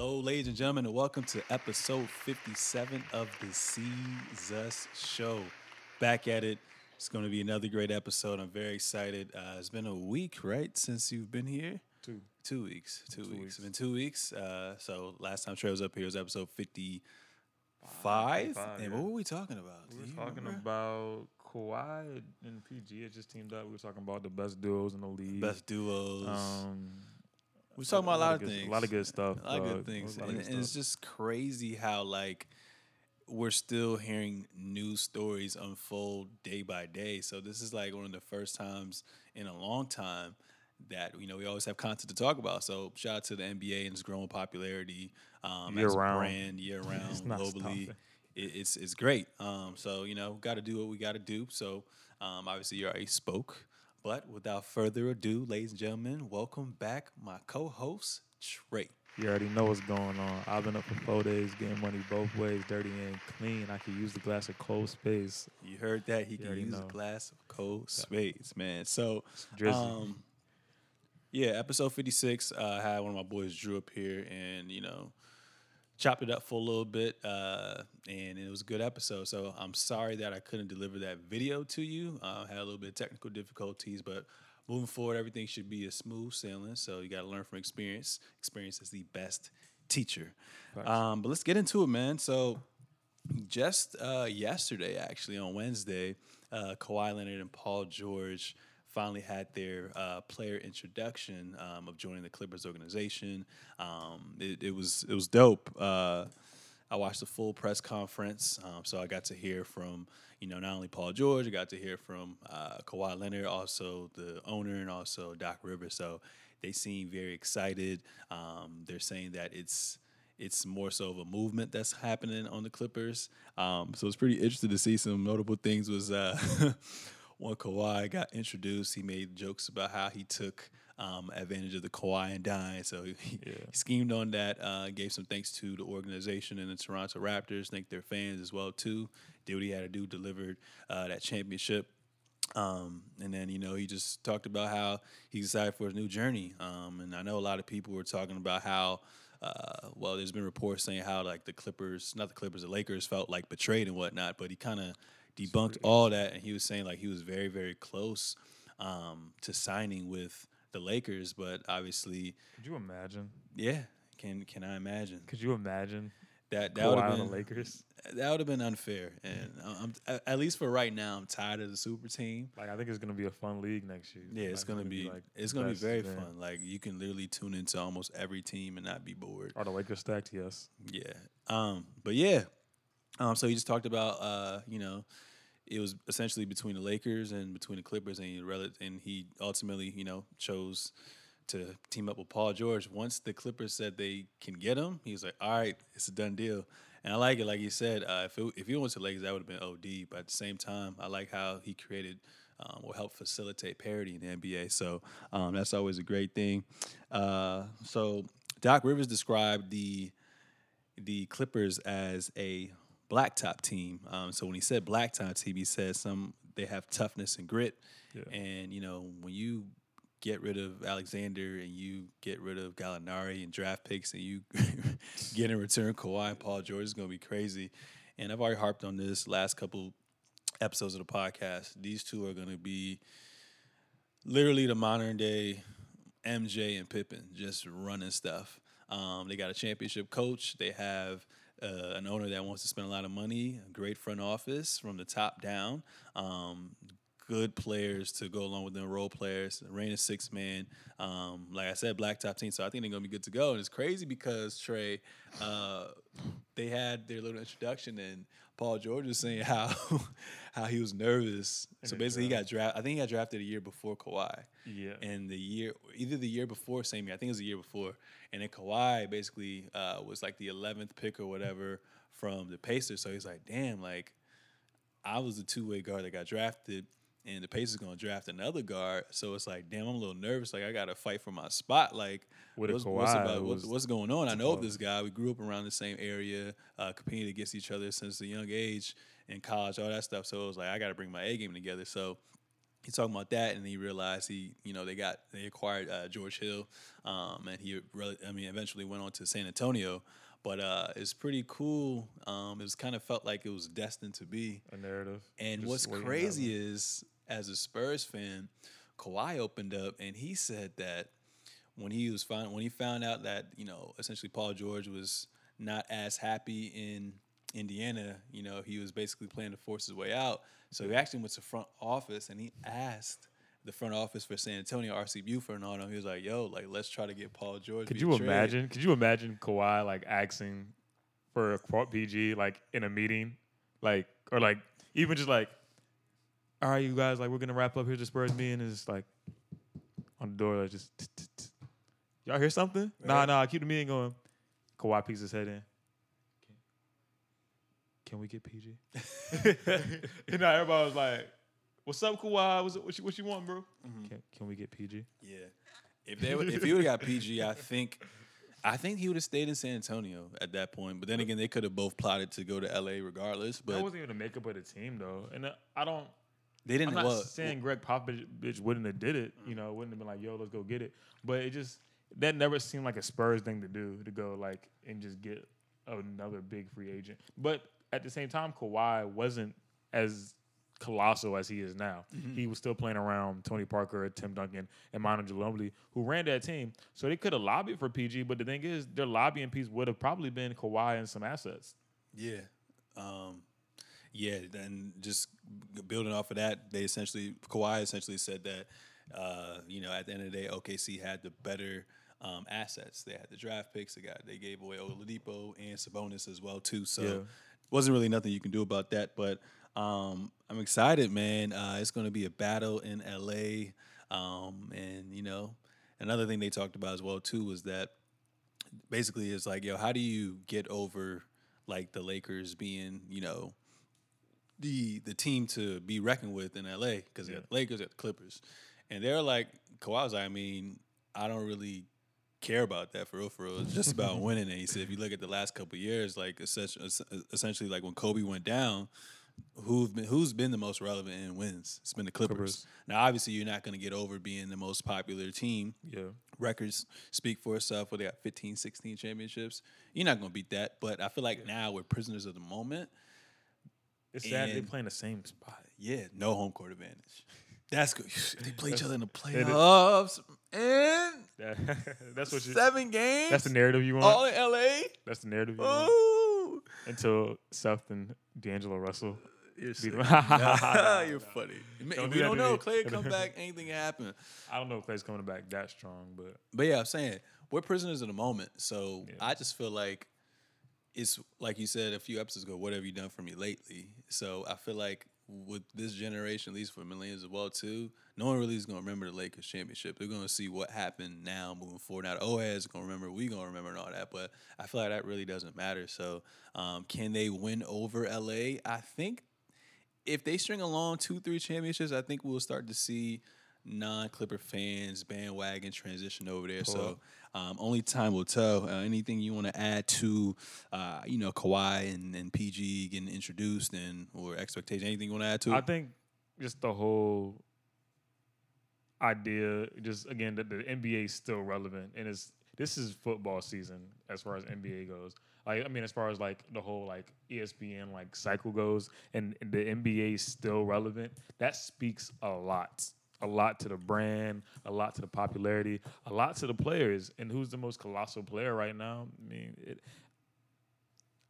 Hello, ladies and gentlemen, and welcome to episode 57 of the Seezus Show. Back at it. It's going to be another great episode. I'm very excited. Uh, it's been a week, right, since you've been here? Two. Two weeks. Two, Two weeks. weeks. It's been two weeks. Uh, so last time Tre was up here was episode 55. Five, and yeah. what were we talking about? We were talking remember? about Kawhi and PG had just teamed up. We were talking about the best duos in the league. best duos. Um, were talking about a lot of good, things. A lot of good stuff. a lot of good things, a lot of and, good and it's just crazy how like we're still hearing new stories unfold day by day. So this is like one of the first times in a long time that you know we always have content to talk about. So shout out to the NBA and its growing popularity um, as a Year-round. brand year round globally. It, it's it's great. Um, so you know, got to do what we got to do. So um, obviously you already spoke, but without further ado, ladies and gentlemen, welcome back my co-host Tre. You already know what's going on. I've been up for four days, getting money both ways, dirty and clean. I could use the glass of cold space. You heard that he You can use know. a glass of cold space, man. So, um, yeah, episode fifty six. Uh, I had one of my boys Drew up here, and you know, chopped it up for a little bit, uh, and it was a good episode. So I'm sorry that I couldn't deliver that video to you. Uh, had a little bit of technical difficulties, but moving forward, everything should be a smooth sailing. So you got to learn from experience. Experience is the best teacher. Um, but let's get into it, man. So just uh, yesterday, actually on Wednesday, uh, Kawhi Leonard and Paul George finally had their uh, player introduction um, of joining the Clippers organization. Um, it, it was it was dope. Uh, I watched the full press conference, um, so I got to hear from you know not only Paul George, I got to hear from uh, Kawhi Leonard, also the owner, and also Doc Rivers. So they seem very excited. Um, they're saying that it's it's more so of a movement that's happening on the Clippers. Um, so it's pretty interesting to see some notable things. Was uh, when Kawhi got introduced, he made jokes about how he took um, advantage of the Kawhi and dine. So he, Yeah. he schemed on that. Uh, gave some thanks to the organization and the Toronto Raptors. Thanked their fans as well too. Did what he had to do. Delivered uh, that championship. Um, and then you know he just talked about how he's excited for his new journey. Um, and I know a lot of people were talking about how, uh, well, there's been reports saying how like the Clippers, not the Clippers, the Lakers felt like betrayed and whatnot. But he kind of debunked all that, and he was saying like he was very very close um, to signing with the Lakers, but obviously, Could you imagine? yeah, can can I imagine Could you imagine that that would have on the been Lakers? that would have been unfair, and I'm, I'm at least for right now, I'm tired of the super team. Like I think it's gonna be a fun league next year. Yeah, it's Like, gonna be like it's gonna be very fun. Like you can literally tune into almost every team and not be bored. Are the Lakers stacked? Yes. Yeah. Um. But yeah. Um. So he just talked about uh. You know, it was essentially between the Lakers and between the Clippers, and he and he ultimately you know chose to team up with Paul George. Once the Clippers said they can get him, he was like, "All right, it's a done deal." And I like it, like you said. Uh, if it, if he went to the Lakers, that would have been OD. But at the same time, I like how he created um, or helped facilitate parity in the NBA. So um, that's always a great thing. Uh, so Doc Rivers described the the Clippers as a blacktop team. Um, so when he said blacktop team, he said some they have toughness and grit. Yeah. And you know when you get rid of Alexander and you get rid of Gallinari and draft picks and you get in return Kawhi and Paul George is going to be crazy. And I've already harped on this last couple episodes of the podcast. These two are going to be literally the modern day MJ and Pippen just running stuff. Um, they got a championship coach. They have uh, an owner that wants to spend a lot of money. A great front office from the top down. Um, good players to go along with them, role players. Reign of six man. Um, like I said, black top team. So I think they're gonna be good to go. And it's crazy because Tre, uh, they had their little introduction and Paul George was saying how how he was nervous. So basically, he got drafted. I think he got drafted a year before Kawhi Yeah. and the year either the year before same year i think it was the year before and then Kawhi basically uh, was like the 11th pick or whatever from the Pacers so he's like damn like I was the two-way guard that got drafted and the Pacers going to draft another guard. So it's like damn I'm a little nervous. Like I got to fight for my spot. Like what's, what's, about, what's, what's going on? I know this guy. We grew up around the same area uh, competing against each other since a young age in college all that stuff. So it was like I got to bring my A game together. So he's talking about that, and he realized he, you know, they got they acquired uh, George Hill, um, and he, really, I mean, eventually went on to San Antonio. But uh, it's pretty cool. Um, it was kind of felt like it was destined to be. A narrative. And Just what's crazy is, as a Spurs fan, Kawhi opened up and he said that when he was found when he found out that you know essentially Paul George was not as happy in Indiana, you know he was basically planning to force his way out. So he actually went to front office and he asked the front office for San Antonio, RC Buford, and all them. He was like, "Yo, like let's try to get Paul George." Could you traded." imagine? Could you imagine Kawhi like asking for a PG like in a meeting, like or like even just like, all right, you guys, like we're gonna wrap up. Here's the Spurs meeting. And it's like on the door, like just y'all hear something? Nah, Right. nah. Keep the meeting going. Kawhi peeks his head in. Can, can we get PG? and now everybody was like, "What's up, Kawhi? What's, what you what you want, bro? Mm-hmm. Can, can we get PG?" Yeah. If they would, if he would have got PG, I think I think he would have stayed in San Antonio at that point. But then again, they could have both plotted to go to LA regardless. But that wasn't even the makeup of the team though, and I don't. They didn't. I'm not saying Gregg Popovich wouldn't have did it. You know, wouldn't have been like, "Yo, let's go get it." But it just that never seemed like a Spurs thing to do to go like and just get another big free agent. But at the same time, Kawhi wasn't as colossal as he is now. He was still playing around Tony Parker, Tim Duncan, and Manu Ginobili, who ran that team. So they could have lobbied for PG. But the thing is, their lobbying piece would have probably been Kawhi and some assets. Yeah. Um, yeah, and just building off of that, they essentially Kawhi essentially said that uh, you know at the end of the day, OKC had the better um, assets. They had the draft picks. They got they gave away Oladipo and Sabonis as well too. So Yeah. wasn't really nothing you can do about that. But um, I'm excited, man. Uh, it's going to be a battle in LA, um, and you know another thing they talked about as well too was that basically it's like, yo, how do you get over like the Lakers being, you know, the the team to be reckoned with in LA because they Yeah. got the Lakers, got the Clippers, and they're like Kawhi was like, I mean, I don't really care about that for real. For real, it's just about winning. And he said, if you look at the last couple of years, like essentially, essentially, like when Kobe went down. Who's been who's been the most relevant in wins? It's been the Clippers. Clippers. Now, obviously, you're not going to get over being the most popular team Yeah. records speak for itself where they got 15 16 championships you're not going to beat that but i feel like now we're prisoners of the moment It's sad they And- play in the same spot. yeah no home court advantage that's good they play each other in the playoffs and that's what you. seven games That's the narrative you want. all in la That's the narrative you want. Ooh. Until Seth and D'Angelo Russell. You're, Beat sick. them. You're funny. Don't we do don't know. Clay come back. Anything can happen. I don't know if Clay's coming back that strong, but But yeah, I'm saying we're prisoners of the moment. So Yeah. I just feel like it's like you said a few episodes ago. What have you done for me lately? So I feel like with this generation, at least for millennials as well too, no one really is gonna remember the Lakers championship. They're gonna see what happened now moving forward. Now the OAS heads gonna remember, we gonna remember and all that. But I feel like that really doesn't matter. So um, can they win over LA? I think if they string along two, three championships, I think we'll start to see non-Clipper fans bandwagon transition over there. Pull So um, only time will tell. Uh, anything you want to add to, uh, you know, Kawhi and, and PG getting introduced and or expectation? Anything you want to add to? It? I think just the whole idea, just again, that the NBA is still relevant, and it's this is football season as far as NBA goes. Like, I mean, as far as like the whole like ESPN like cycle goes, and, and the NBA is still relevant. That speaks a lot, a lot to the brand, a lot to the popularity, a lot to the players. And who's the most colossal player right now? I mean, it,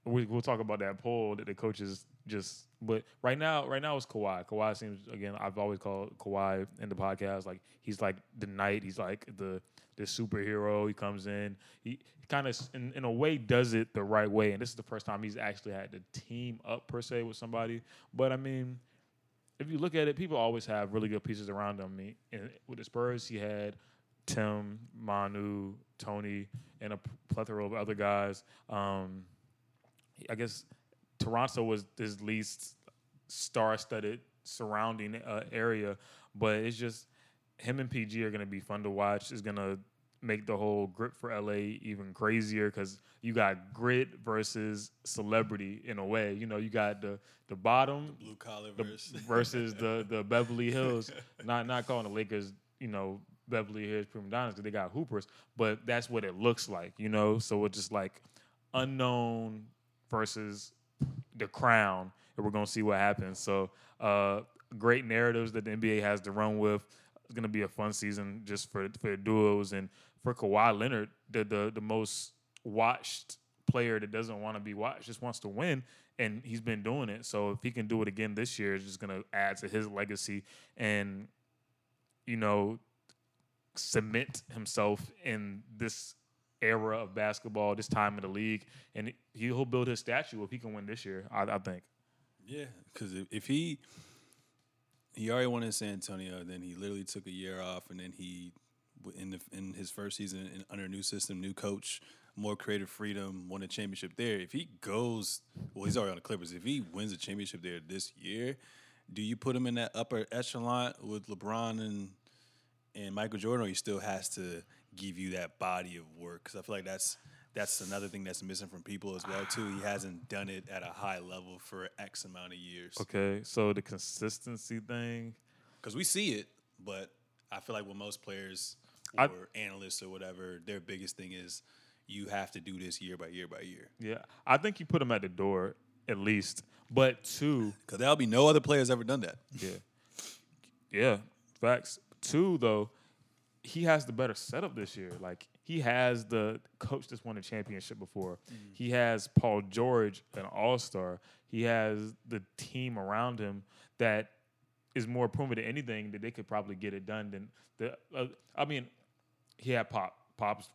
we, we'll talk about that poll that the coaches just. But right now, right now it's Kawhi. Kawhi seems again. I've always called Kawhi in the podcast like he's like the knight. He's like the the superhero. He comes in. He kind of in, in a way does it the right way. And this is the first time he's actually had to team up per se with somebody. But I mean, if you look at it, people always have really good pieces around them. Mean, and with the Spurs, he had Tim, Manu, Tony, and a plethora of other guys. Um, I guess Toronto was his least star-studded surrounding uh, area, but it's just him and PG are going to be fun to watch. Is going to make the whole grit for LA even crazier because you got grit versus celebrity in a way. You know, you got the the bottom Blue collar the, versus the the Beverly Hills. Not not calling the Lakers, you know, Beverly Hills prima donnas because they got hoopers, but that's what it looks like, you know. So it's just like unknown versus the crown, and we're gonna see what happens. So uh, great narratives that the NBA has to run with. It's gonna be a fun season just for for the duos and for Kawhi Leonard, the the the most watched player that doesn't want to be watched, just wants to win, and he's been doing it. So if he can do it again this year, it's just gonna add to his legacy and you know cement himself in this era of basketball, this time in the league, and he'll build his statue if he can win this year. I, I think. Yeah, because if, if he he already won in San Antonio, then he literally took a year off, and then he in the in his first season in, under a new system, new coach, more creative freedom, won a championship there. If he goes, well, he's already on the Clippers. If he wins a championship there this year, do you put him in that upper echelon with LeBron and and Michael Jordan, or he still has to give you that body of work? Because I feel like that's that's another thing that's missing from people as well too. He hasn't done it at a high level for X amount of years. Okay, so the consistency thing. Because we see it, but I feel like with most players I- or analysts or whatever, their biggest thing is you have to do this year by year by year. Yeah, I think you put them at the door at least. But two, Because there'll be no other players ever done that. yeah, yeah, facts. Two though, he has the better setup this year. Like he has the coach that's won a championship before. He has Paul George, an All Star. He has the team around him that is more proven to anything that they could probably get it done than the. Uh, I mean, he had Pop. Pop's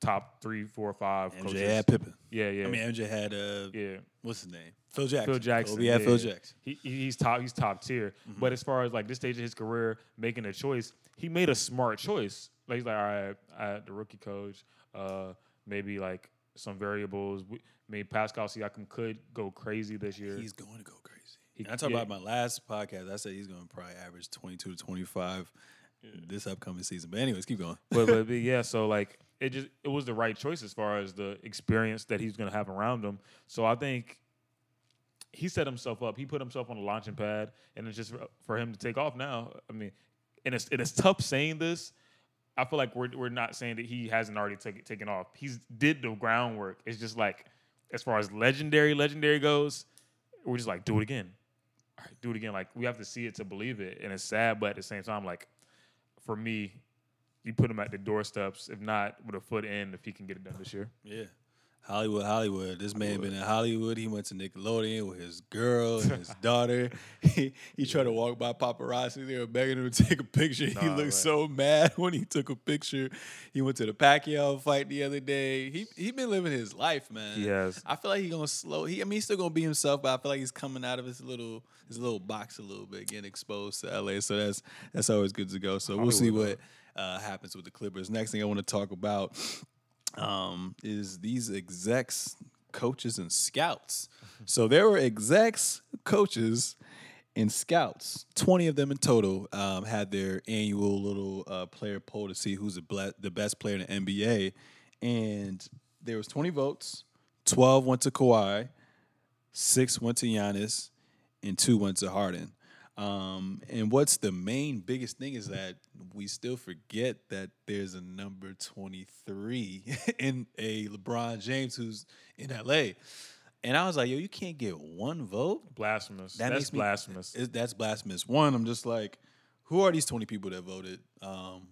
top three, four, five. MJ coaches. had Pippen. Yeah, yeah. I mean, MJ had uh, yeah. what's his name? Phil Jackson. Phil Jackson. Kobe had yeah, Phil. Jackson. He, he- he's top. He's top tier. But as far as like this stage of his career, making a choice, he made a smart choice. Like he's like, all right, I the rookie coach. Uh, maybe like some variables. We- Maybe Pascal Siakam could go crazy this year. He's going to go crazy. He- I talked yeah. about my last podcast. I said he's going to probably average 22 to 25 this upcoming season. But anyways, keep going. but, but, yeah, so like it just it was the right choice as far as the experience that he's gonna have around him. So I think he set himself up. He put himself on a launching pad, and it's just for, for him to take off now. I mean, and it's and it's tough saying this. I feel like we're we're not saying that he hasn't already taken taken off. He's did the groundwork. It's just like as far as legendary legendary goes, we're just like do it again. All right, do it again. Like we have to see it to believe it, and it's sad, but at the same time, like for me, you put him at the doorsteps, if not with a foot in, if he can get it done this year. Yeah. Hollywood, Hollywood. This man been in Hollywood. He went to Nickelodeon with his girl and his daughter. He, he tried to walk by paparazzi. They were begging him to take a picture. he looked man. so mad when he took a picture. He went to the Pacquiao fight the other day. He he been living his life, man. Has. I feel like he gonna slow. He I mean he's still gonna be himself, but I feel like he's coming out of his little his little box a little bit, getting exposed to LA. So that's that's always good to go. So we'll see what uh, happens with the Clippers. Next thing I want to talk about um, is these execs, coaches, and scouts. So there were execs, coaches, and scouts. Twenty of them in total um, had their annual little uh, player poll to see who's the, ble- the best player in the NBA, and there was twenty votes. Twelve went to Kawhi, six went to Giannis, and two went to Harden. Um, and what's the main biggest thing is that we still forget that there's a number 23 in a LeBron James who's in LA. And I was like, yo, you can't get one vote? Blasphemous. That That's makes me- blasphemous. Is- That's blasphemous. One, I'm just like, who are these 20 people that voted? Um,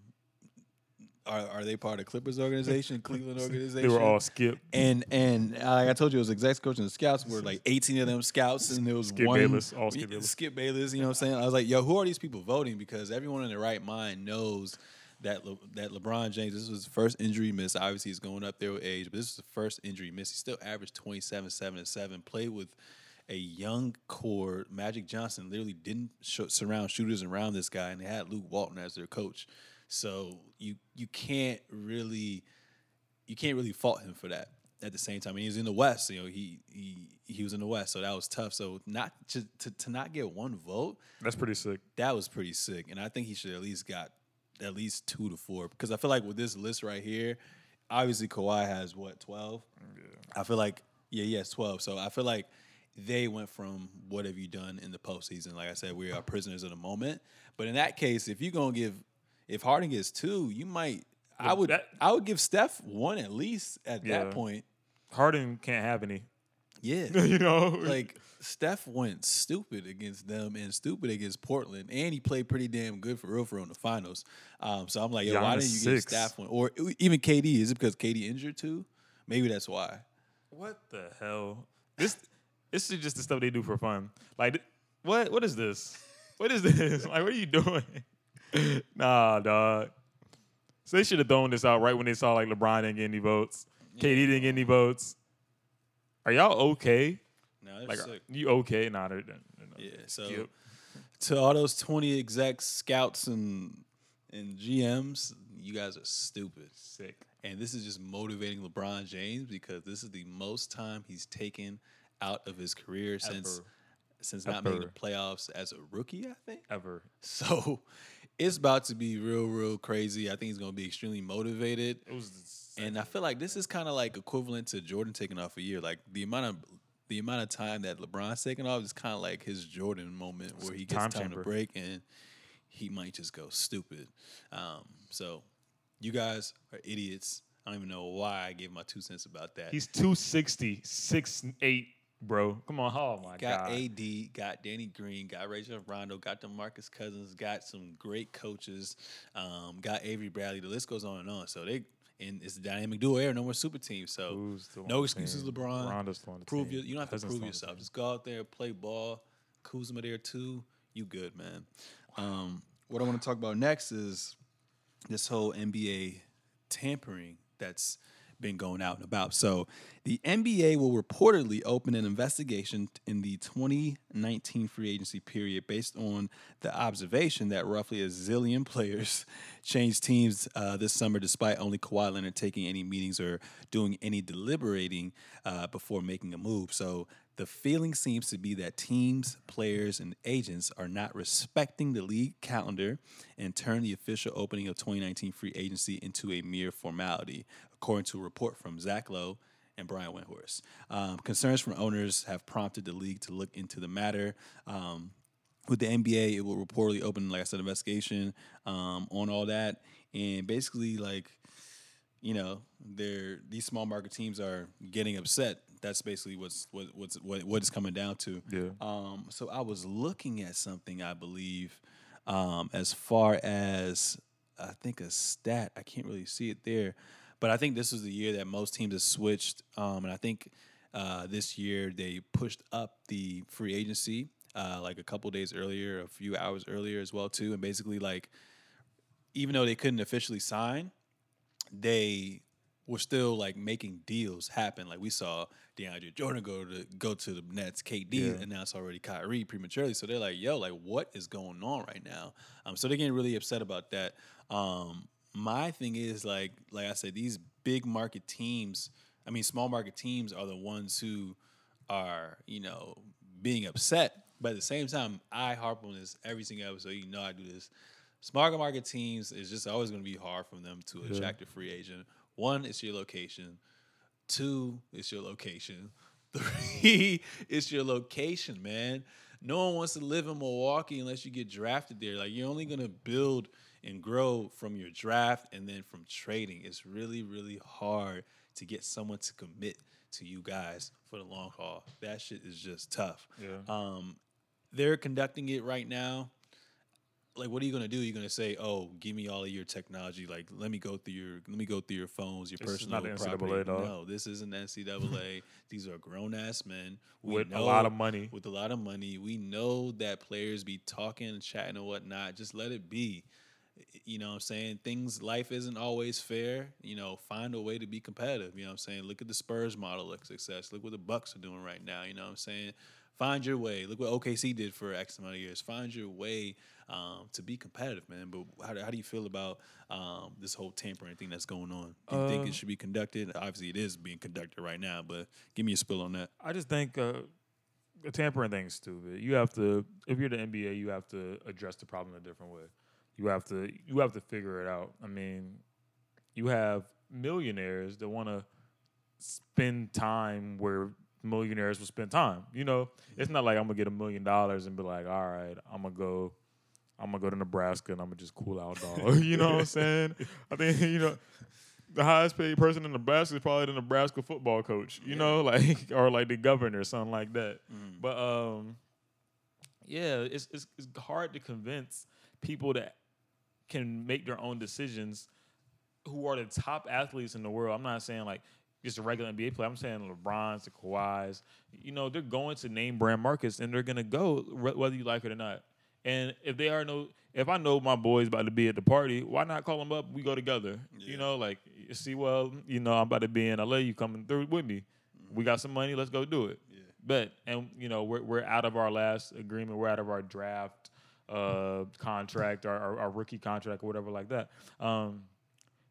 are, are they part of Clippers organization, Cleveland organization? they were all skip. And and uh, like I told you, it was execs coach and the scouts were like 18 of them scouts, and there was Skip one Bayless, all Skip Bayless. Skip Bayless. You know what I'm saying? I was like, yo, who are these people voting? Because everyone in their right mind knows that Le- that LeBron James. This was his first injury miss. Obviously, he's going up there with age, but this is the first injury miss. He still averaged 27, seven and seven. Played with a young core. Magic Johnson literally didn't sh- surround shooters around this guy, and they had Luke Walton as their coach. So you you can't really you can't really fault him for that. At the same time, and he was in the West. You know, he he he was in the West, so that was tough. So not to to, to not get one vote, That's pretty sick. that was pretty sick. And I think he should at least got at least two to four because I feel like with this list right here, obviously Kawhi has what twelve. I feel like yeah, yes, twelve. So I feel like they went from what have you done in the postseason? Like I said, we are prisoners of the moment. But in that case, if you're gonna give, if Harden gets two, you might. I would. that- I would give Steph one at least at Yeah. that point. Harden can't have any. Yeah. you know, like Steph went stupid against them and stupid against Portland, and he played pretty damn good for real for in the finals. Um, so I'm like, yo, why didn't you six. Steph one or even KD? Is it because KD injured too? Maybe that's why. What the hell? This this is just the stuff they do for fun. Like what what is this? What is this? Like what are you doing? nah, dog. So they should have thrown this out right when they saw like LeBron didn't get any votes. KD didn't get any votes. Are y'all okay? No, Like uh, sick. you okay? Nah, they're, they're not. Yeah. So to all those 20 execs, scouts, and and GMs, you guys are stupid. sick. And this is just motivating LeBron James because this is the most time he's taken out of his career since Ever. since not making the playoffs as a rookie, I think. Ever. So it's about to be real, real crazy. I think he's going to be extremely motivated. It was And I feel like this is kind of like equivalent to Jordan taking off a year. Like the amount of the amount of time that LeBron's taking off is kind of like his Jordan moment where he gets time time, to break and he might just go stupid. Um, so you guys are idiots. I don't even know why I gave my two cents about that. he's 260, 6'8", bro. Come on, oh my got god. AD, got Danny Green, got Rajon Rondo, got DeMarcus Cousins, got some great coaches, um, got Avery Bradley. The list goes on and on. So they and it's a dynamic duo era, no more super team. So Who's still no excuses, team? LeBron. Rondo's still on the prove team. your, you don't have to prove still on the yourself. Just go out there, play ball. Kuzma there too. You good, man. Um, what I want to talk about next is this whole NBA tampering that's been going out and about. So, the NBA will reportedly open an investigation in the 2019 free agency period based on the observation that roughly a zillion players changed teams uh, this summer despite only Kawhi Leonard taking any meetings or doing any deliberating uh, before making a move. So, the feeling seems to be that teams, players, and agents are not respecting the league calendar and turn the official opening of 2019 free agency into a mere formality, according to a report from Zach Lowe and Brian Windhorst. Um, concerns from owners have prompted the league to look into the matter. Um, with the NBA, it will reportedly open, like I said, investigation um, on all that, and basically, like you know, they're these small market teams are getting upset. That's basically what's what what's what, what it's coming down to. Yeah. Um, so I was looking at something I believe, um, as far as I think a stat. I can't really see it there, but I think this is the year that most teams have switched. Um, and I think uh, this year they pushed up the free agency uh, like a couple days earlier, a few hours earlier as well too. And basically, like even though they couldn't officially sign, they were still like making deals happen. Like we saw DeAndre Jordan go to go to the Nets, KD Yeah. announced already Kyrie prematurely. So they're like, yo, like what is going on right now? Um, so they're getting really upset about that. Um, my thing is like, like I said, these big market teams, I mean, small market teams are the ones who are, you know, being upset. But at the same time, I harp on this every single episode. You know, I do this. Small market teams is just always going to be hard for them to attract a free agent. One, it's your location. Two, it's your location. Three, it's your location, man. No one wants to live in Milwaukee unless you get drafted there. Like you're only gonna build and grow from your draft and then from trading. It's really, really hard to get someone to commit to you guys for the long haul. That shit is just tough. Yeah. Um, they're conducting it right now. Like, what are you gonna do? You're gonna say, "Oh, give me all of your technology. Like, let me go through your, let me go through your phones, your This is personal not property." No, this isn't NCAA. These are grown ass men We With a lot of money. With a lot of money, we know that players be talking and chatting and whatnot. Just let it be. You know what I'm saying? Things, life isn't always fair. You know, find a way to be competitive. You know what I'm saying? Look at the Spurs model of success. Look what the Bucks are doing right now. You know what I'm saying? Find your way. Look what OKC did for X amount of years. Find your way um, to be competitive, man. But how, do- how do you feel about um, this whole tampering thing that's going on? Do you think Uh, it should be conducted? Obviously, it is being conducted right now. But give me a spill on that. I just think uh, the tampering thing's stupid. You have to, if you're the NBA, you have to address the problem a different way. You have to you have to figure it out. I mean, you have millionaires that want to spend time where millionaires will spend time. You know, it's not like I'm gonna get a million dollars and be like, all right, I'm gonna go. I'm gonna go to Nebraska and I'm gonna just cool out, dog. you know what I'm saying? I think you know the highest paid person in Nebraska is probably the Nebraska football coach. You know, like or like the governor, or something like that. Mm. But um, yeah, it's, it's it's hard to convince people that can make their own decisions who are the top athletes in the world. I'm not saying like just a regular NBA player. I'm saying LeBron's, the Kawhis. You know, they're going to name brand markets and they're gonna go wh- whether you like it or not. And if they are no, if I know my boy's about to be at the party, why not call him up? We go together. Yeah. You know, like see, well, you know, I'm about to be in LA. You coming through with me? Mm-hmm. We got some money. Let's go do it. Yeah. But and you know we're we're out of our last agreement. We're out of our draft uh, contract, or, our, our rookie contract, or whatever like that. Um,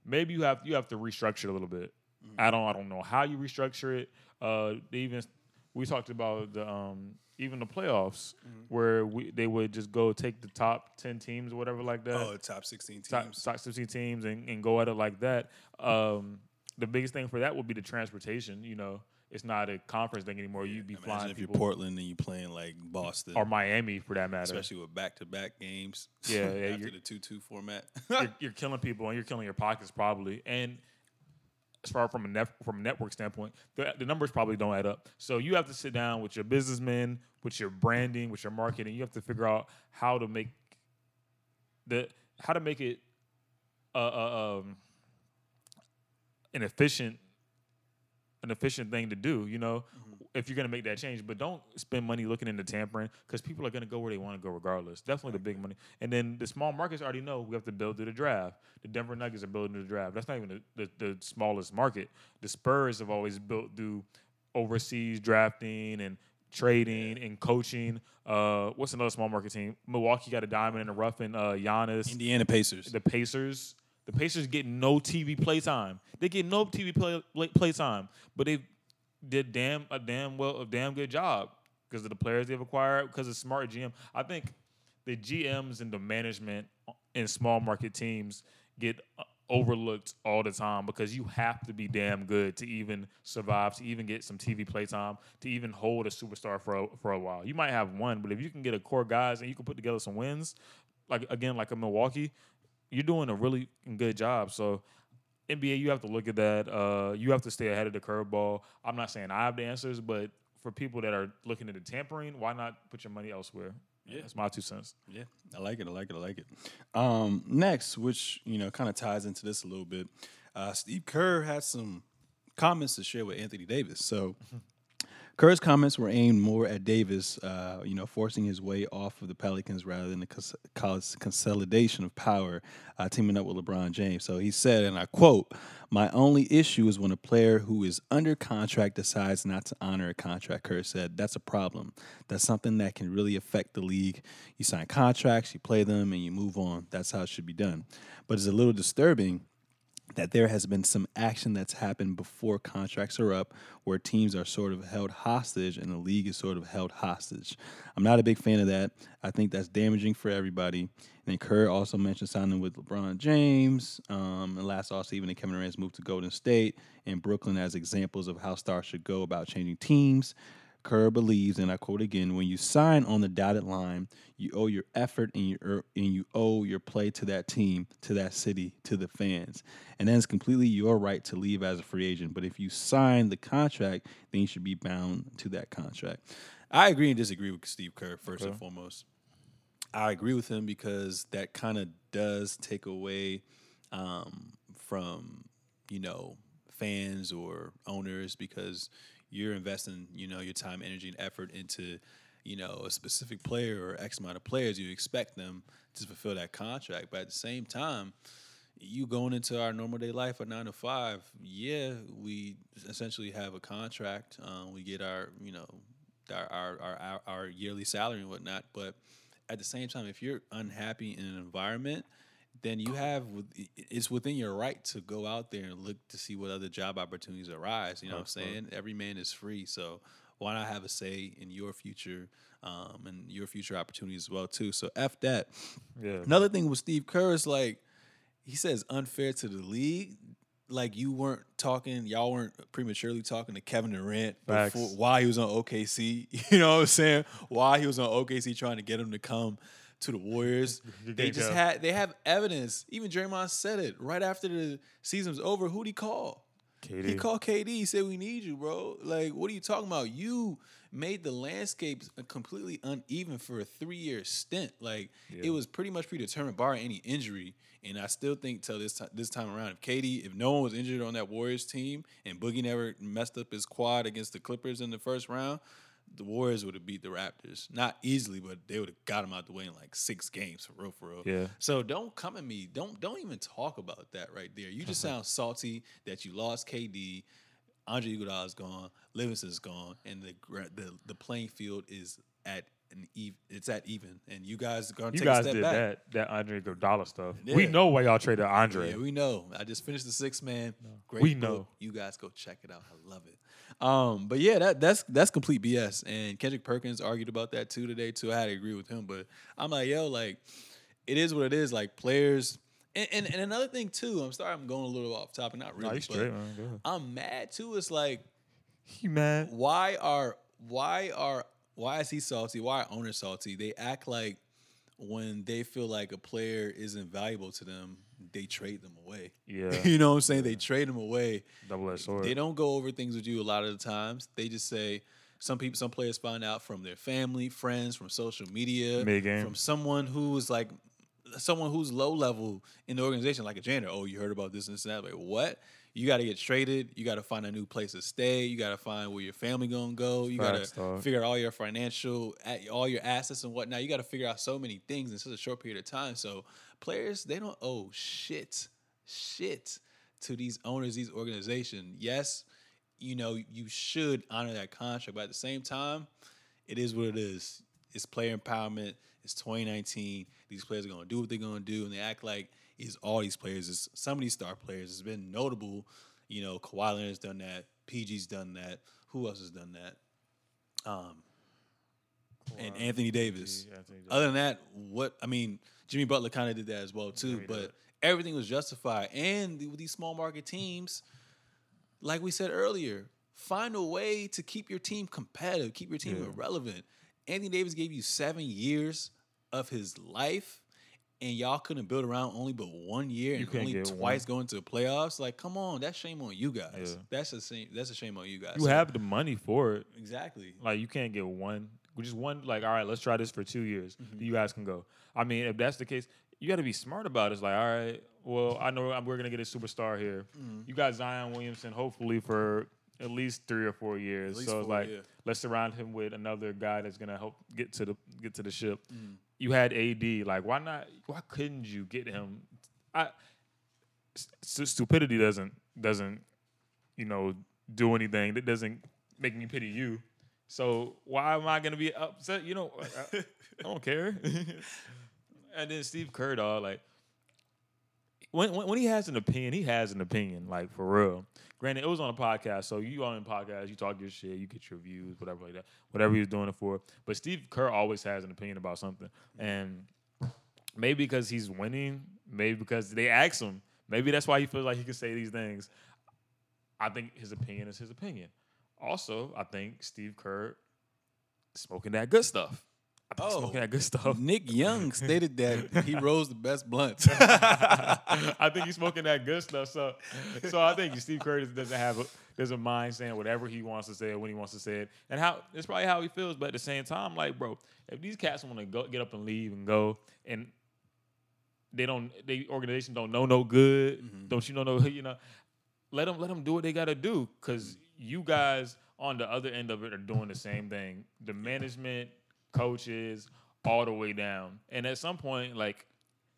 maybe you have you have to restructure it a little bit. I don't I don't know how you restructure it. Uh, even we talked about the um, even the playoffs where we they would just go take the top ten teams or whatever like that Oh, top 16 teams. top, top 16 teams and, and go at it like that. Um, the biggest thing for that would be the transportation. You know, it's not a conference thing anymore. You'd be Imagine flying if people you're Portland and you're playing like Boston, or Miami for that matter. especially with back-to-back games. Yeah, yeah, after you're- the two-two format. you're, you're killing people and you're killing your pockets probably. And as far from a net, from a network standpoint, the, the numbers probably don't add up. So you have to sit down with your businessmen, with your branding, with your marketing. You have to figure out how to make the how to make it uh, uh, um, an efficient an efficient thing to do. You know, if you're gonna make that change, but don't spend money looking into tampering because people are gonna go where they want to go regardless. Definitely the big money, and then the small markets already know we have to build through the draft. The Denver Nuggets are building through the draft. That's not even the, the, the smallest market. The Spurs have always built through overseas drafting and trading and coaching. Uh, what's another small market team? Milwaukee got a diamond in the rough and uh, Giannis Indiana Pacers. the Pacers. The Pacers get no TV play time. They get no TV play play, time, but they did damn a damn well a damn good job because of the players they've acquired because of smart GM. I think the GMs and the management in small market teams get uh, overlooked all the time because you have to be damn good to even survive, to even get some TV play time, to even hold a superstar for a, for a while. You might have one, but if you can get a core guys and you can put together some wins, like again like a Milwaukee, you're doing a really good job. So NBA, you have to look at that. Uh, you have to stay ahead of the curveball. I'm not saying I have the answers, but for people that are looking at the tampering, why not put your money elsewhere? Yeah. that's my two cents. Yeah, I like it. I like it. I like it. Um, next, which you know kind of ties into this a little bit, uh, Steve Kerr had some comments to share with Anthony Davis. So. Kerr's comments were aimed more at Davis, uh, you know, forcing his way off of the Pelicans rather than the cons- cons- consolidation of power, uh, teaming up with LeBron James. So he said, and I quote, "My only issue is when a player who is under contract decides not to honor a contract." Kerr said, "That's a problem. That's something that can really affect the league. You sign contracts, you play them, and you move on. That's how it should be done. But it's a little disturbing." That there has been some action that's happened before contracts are up where teams are sort of held hostage and the league is sort of held hostage. I'm not a big fan of that. I think that's damaging for everybody. And Kerr also mentioned signing with LeBron James. Um, and last offseason, Kevin Durant's moved to Golden State and Brooklyn as examples of how stars should go about changing teams. Kerr believes, and I quote again, when you sign on the dotted line, you owe your effort and your and you owe your play to that team, to that city, to the fans. And that is completely your right to leave as a free agent. But if you sign the contract, then you should be bound to that contract. I agree and disagree with Steve Kerr, first and foremost. I agree with him because that kind of does take away um, from, you know, fans or owners because you're investing, you know, your time, energy, and effort into, you know, a specific player or X amount of players. You expect them to fulfill that contract, but at the same time, you going into our normal day life at nine to five, yeah, we essentially have a contract. Um, we get our, you know, our, our our our our yearly salary and whatnot. But at the same time, if you're unhappy in an environment, then you have it's within your right to go out there and look to see what other job opportunities arise. You know what I'm saying? Every man is free, so why not have a say in your future um, and your future opportunities as well too? So f that. Yeah. Another thing with Steve Kerr is like he says unfair to the league. Like you weren't talking, y'all weren't prematurely talking to Kevin Durant Facts. before why he was on OKC. You know what I'm saying? Why he was on OKC trying to get him to come to the Warriors. They just job. had they have evidence. Even Draymond said it right after the season was over. Who'd he call? He called KD. He said, "We need you, bro. Like, what are you talking about? You made the landscape completely uneven for a three-year stint. Like, Yeah. it was pretty much predetermined, bar any injury. And I still think till this time, this time around, if KD, if no one was injured on that Warriors team, and Boogie never messed up his quad against the Clippers in the first round." The Warriors would have beat the Raptors. Not easily, but they would have got them out the way in like six games for real, for real. Yeah. So don't come at me. Don't don't even talk about that right there. You just sound salty that you lost KD. Andre Iguodala is gone. Livingston is gone, and the the the playing field is at an even. It's at even, and you guys are gonna You take guys a step did back. that that Andre Iguodala stuff. We know why y'all traded Andre. Yeah, we know. I just finished the Sixth Man. Great We book. know. You guys go check it out. I love it. Um, but yeah, that that's that's complete BS. And Kendrick Perkins argued about that too today too. I had to agree with him, but I'm like, yo, like, it is what it is. Like players, and and, and another thing too. I'm sorry, I'm going a little off topic. Not really. Nah, you but straight, man. Go ahead. I'm mad too. It's like You mad? why are why are why is he salty? Why are owners salty? They act like when they feel like a player isn't valuable to them, they trade them away. Yeah. you know what I'm saying? They trade them away. Double edged sword. They don't go over things with you a lot of the times. They just say some people, some players find out from their family, friends, from social media, Mid-game. from someone who's like someone who's low level in the organization, like a janitor. Oh, you heard about this and this and that. Like what? You got to get traded. You got to find a new place to stay. You got to find where your family gonna go. You got to figure out all your financial, all your assets and whatnot. You got to figure out so many things in such a short period of time. So players, they don't owe shit, shit to these owners, these organizations. Yes, you know you should honor that contract, but at the same time, it is what it is. It's player empowerment. It's 2019. These players are gonna do what they're gonna do, and they act like it's all these players. It's some of these star players. It's been notable. You know, Kawhi Leonard's done that. PG's done that. Who else has done that? Um, and Anthony Davis. Anthony Davis. Other than that, what I mean, Jimmy Butler kind of did that as well too. Jimmy but did. everything was justified, and with these small market teams, like we said earlier, find a way to keep your team competitive, keep your team Yeah. relevant. Anthony Davis gave you seven years of his life, and y'all couldn't build around only but one year and only twice going to the playoffs. Like, come on, that's shame on you guys. Yeah. That's a shame. That's a shame on you guys. You So- have the money for it. exactly. Like you can't get one, just one. Like all right, let's try this for two years. Mm-hmm. You guys can go. I mean, if that's the case, you got to be smart about it. It's like all right, well, I know we're gonna get a superstar here. Mm-hmm. You got Zion Williamson, hopefully for at least three or four years. so it's like let's surround him with another guy that's gonna help get to the get to the ship. Mm-hmm. You had AD. Like why not? Why couldn't you get him? I st- stupidity doesn't doesn't you know do anything that doesn't make me pity you. So why am I gonna be upset? You know, I, I don't care. and then Steve Kerr, dog, like when, when he has an opinion, he has an opinion, like for real. Granted, it was on a podcast, so you on podcast, you talk your shit, you get your views, whatever like that, whatever he was doing it for. But Steve Kerr always has an opinion about something, and maybe because he's winning, maybe because they ask him, maybe that's why he feels like he can say these things. I think his opinion is his opinion. Also, I think Steve Kerr smoking that good stuff. I think he's Oh. smoking that good stuff. Nick Young stated that he rose the best blunts. I think he's smoking that good stuff. So, so I think Steve Curtis doesn't have a, doesn't mind saying whatever he wants to say when he wants to say it, and how it's probably how he feels. But at the same time, like, bro, if these cats want to go get up and leave and go, and they don't, the organization don't know no good, mm-hmm. don't you know no, you know, let them let them do what they got to do because you guys on the other end of it are doing the same thing. The management, coaches, all the way down, and at some point, like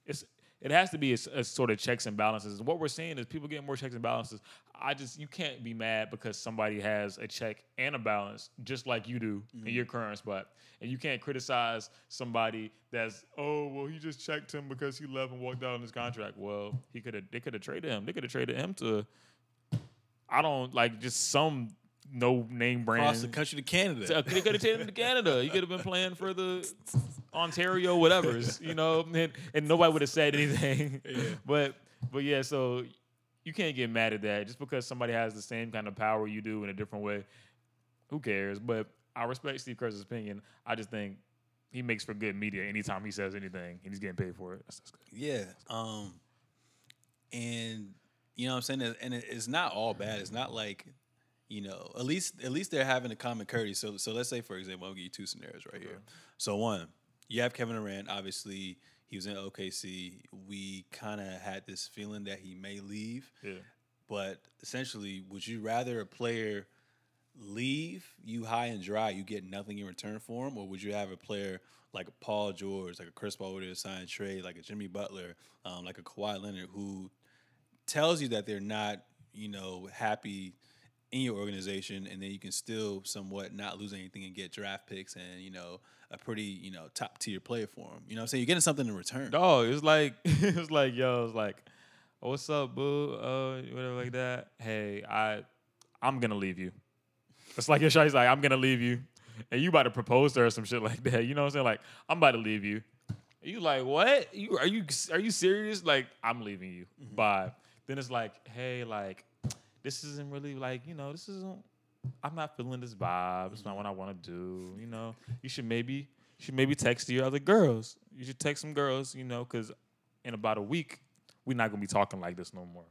it's it has to be a sort of checks and balances. What we're seeing is people getting more checks and balances. I just you can't be mad because somebody has a check and a balance just like you do in mm-hmm. your current spot, and you can't criticize somebody that's oh well he just checked him because he left and walked out on his contract. Well, he could have they could have traded him. They could have traded him to I don't like just some no name brand. Across the country to Canada. So, they could have taken him to Canada. You could have been playing for the Ontario, whatever's, you know, and, and nobody would have said anything. But but yeah, so you can't get mad at that just because somebody has the same kind of power you do in a different way. Who cares? But I respect Steve Kerr's opinion. I just think he makes for good media anytime he says anything and he's getting paid for it. That's, that's good. Yeah. Um, and you know what I'm saying? And it's not all bad. It's not like, you know, at least at least they're having a common courtesy. So so let's say for example, I'll give you two scenarios right here. So one, you have Kevin Durant. Obviously, he was in OKC. We kind of had this feeling that he may leave. Yeah. But essentially, would you rather a player leave you high and dry, you get nothing in return for him, or would you have a player like a Paul George, like a Chris Paul with a signed trade, like a Jimmy Butler, um, like a Kawhi Leonard, who tells you that they're not, you know, happy in your organization, and then you can still somewhat not lose anything and get draft picks and you know a pretty you know top tier player for them. You know, what I'm saying you're getting something in return. Dog, it's like it was like yo, it's like, oh, what's up, boo? Uh, whatever like that. Hey, I, I'm gonna leave you. It's like your shot's like, I'm gonna leave you, and you about to propose to her or some shit like that. You know what I'm saying? Like, I'm about to leave you. You like what? You are you are you serious? Like, I'm leaving you. Bye. Then it's like, hey, like, this isn't really like you know, this isn't. I'm not feeling this vibe. It's not what I want to do. You know, you should maybe you should maybe text your other girls. You should text some girls. You know, because in about a week we're not gonna be talking like this no more.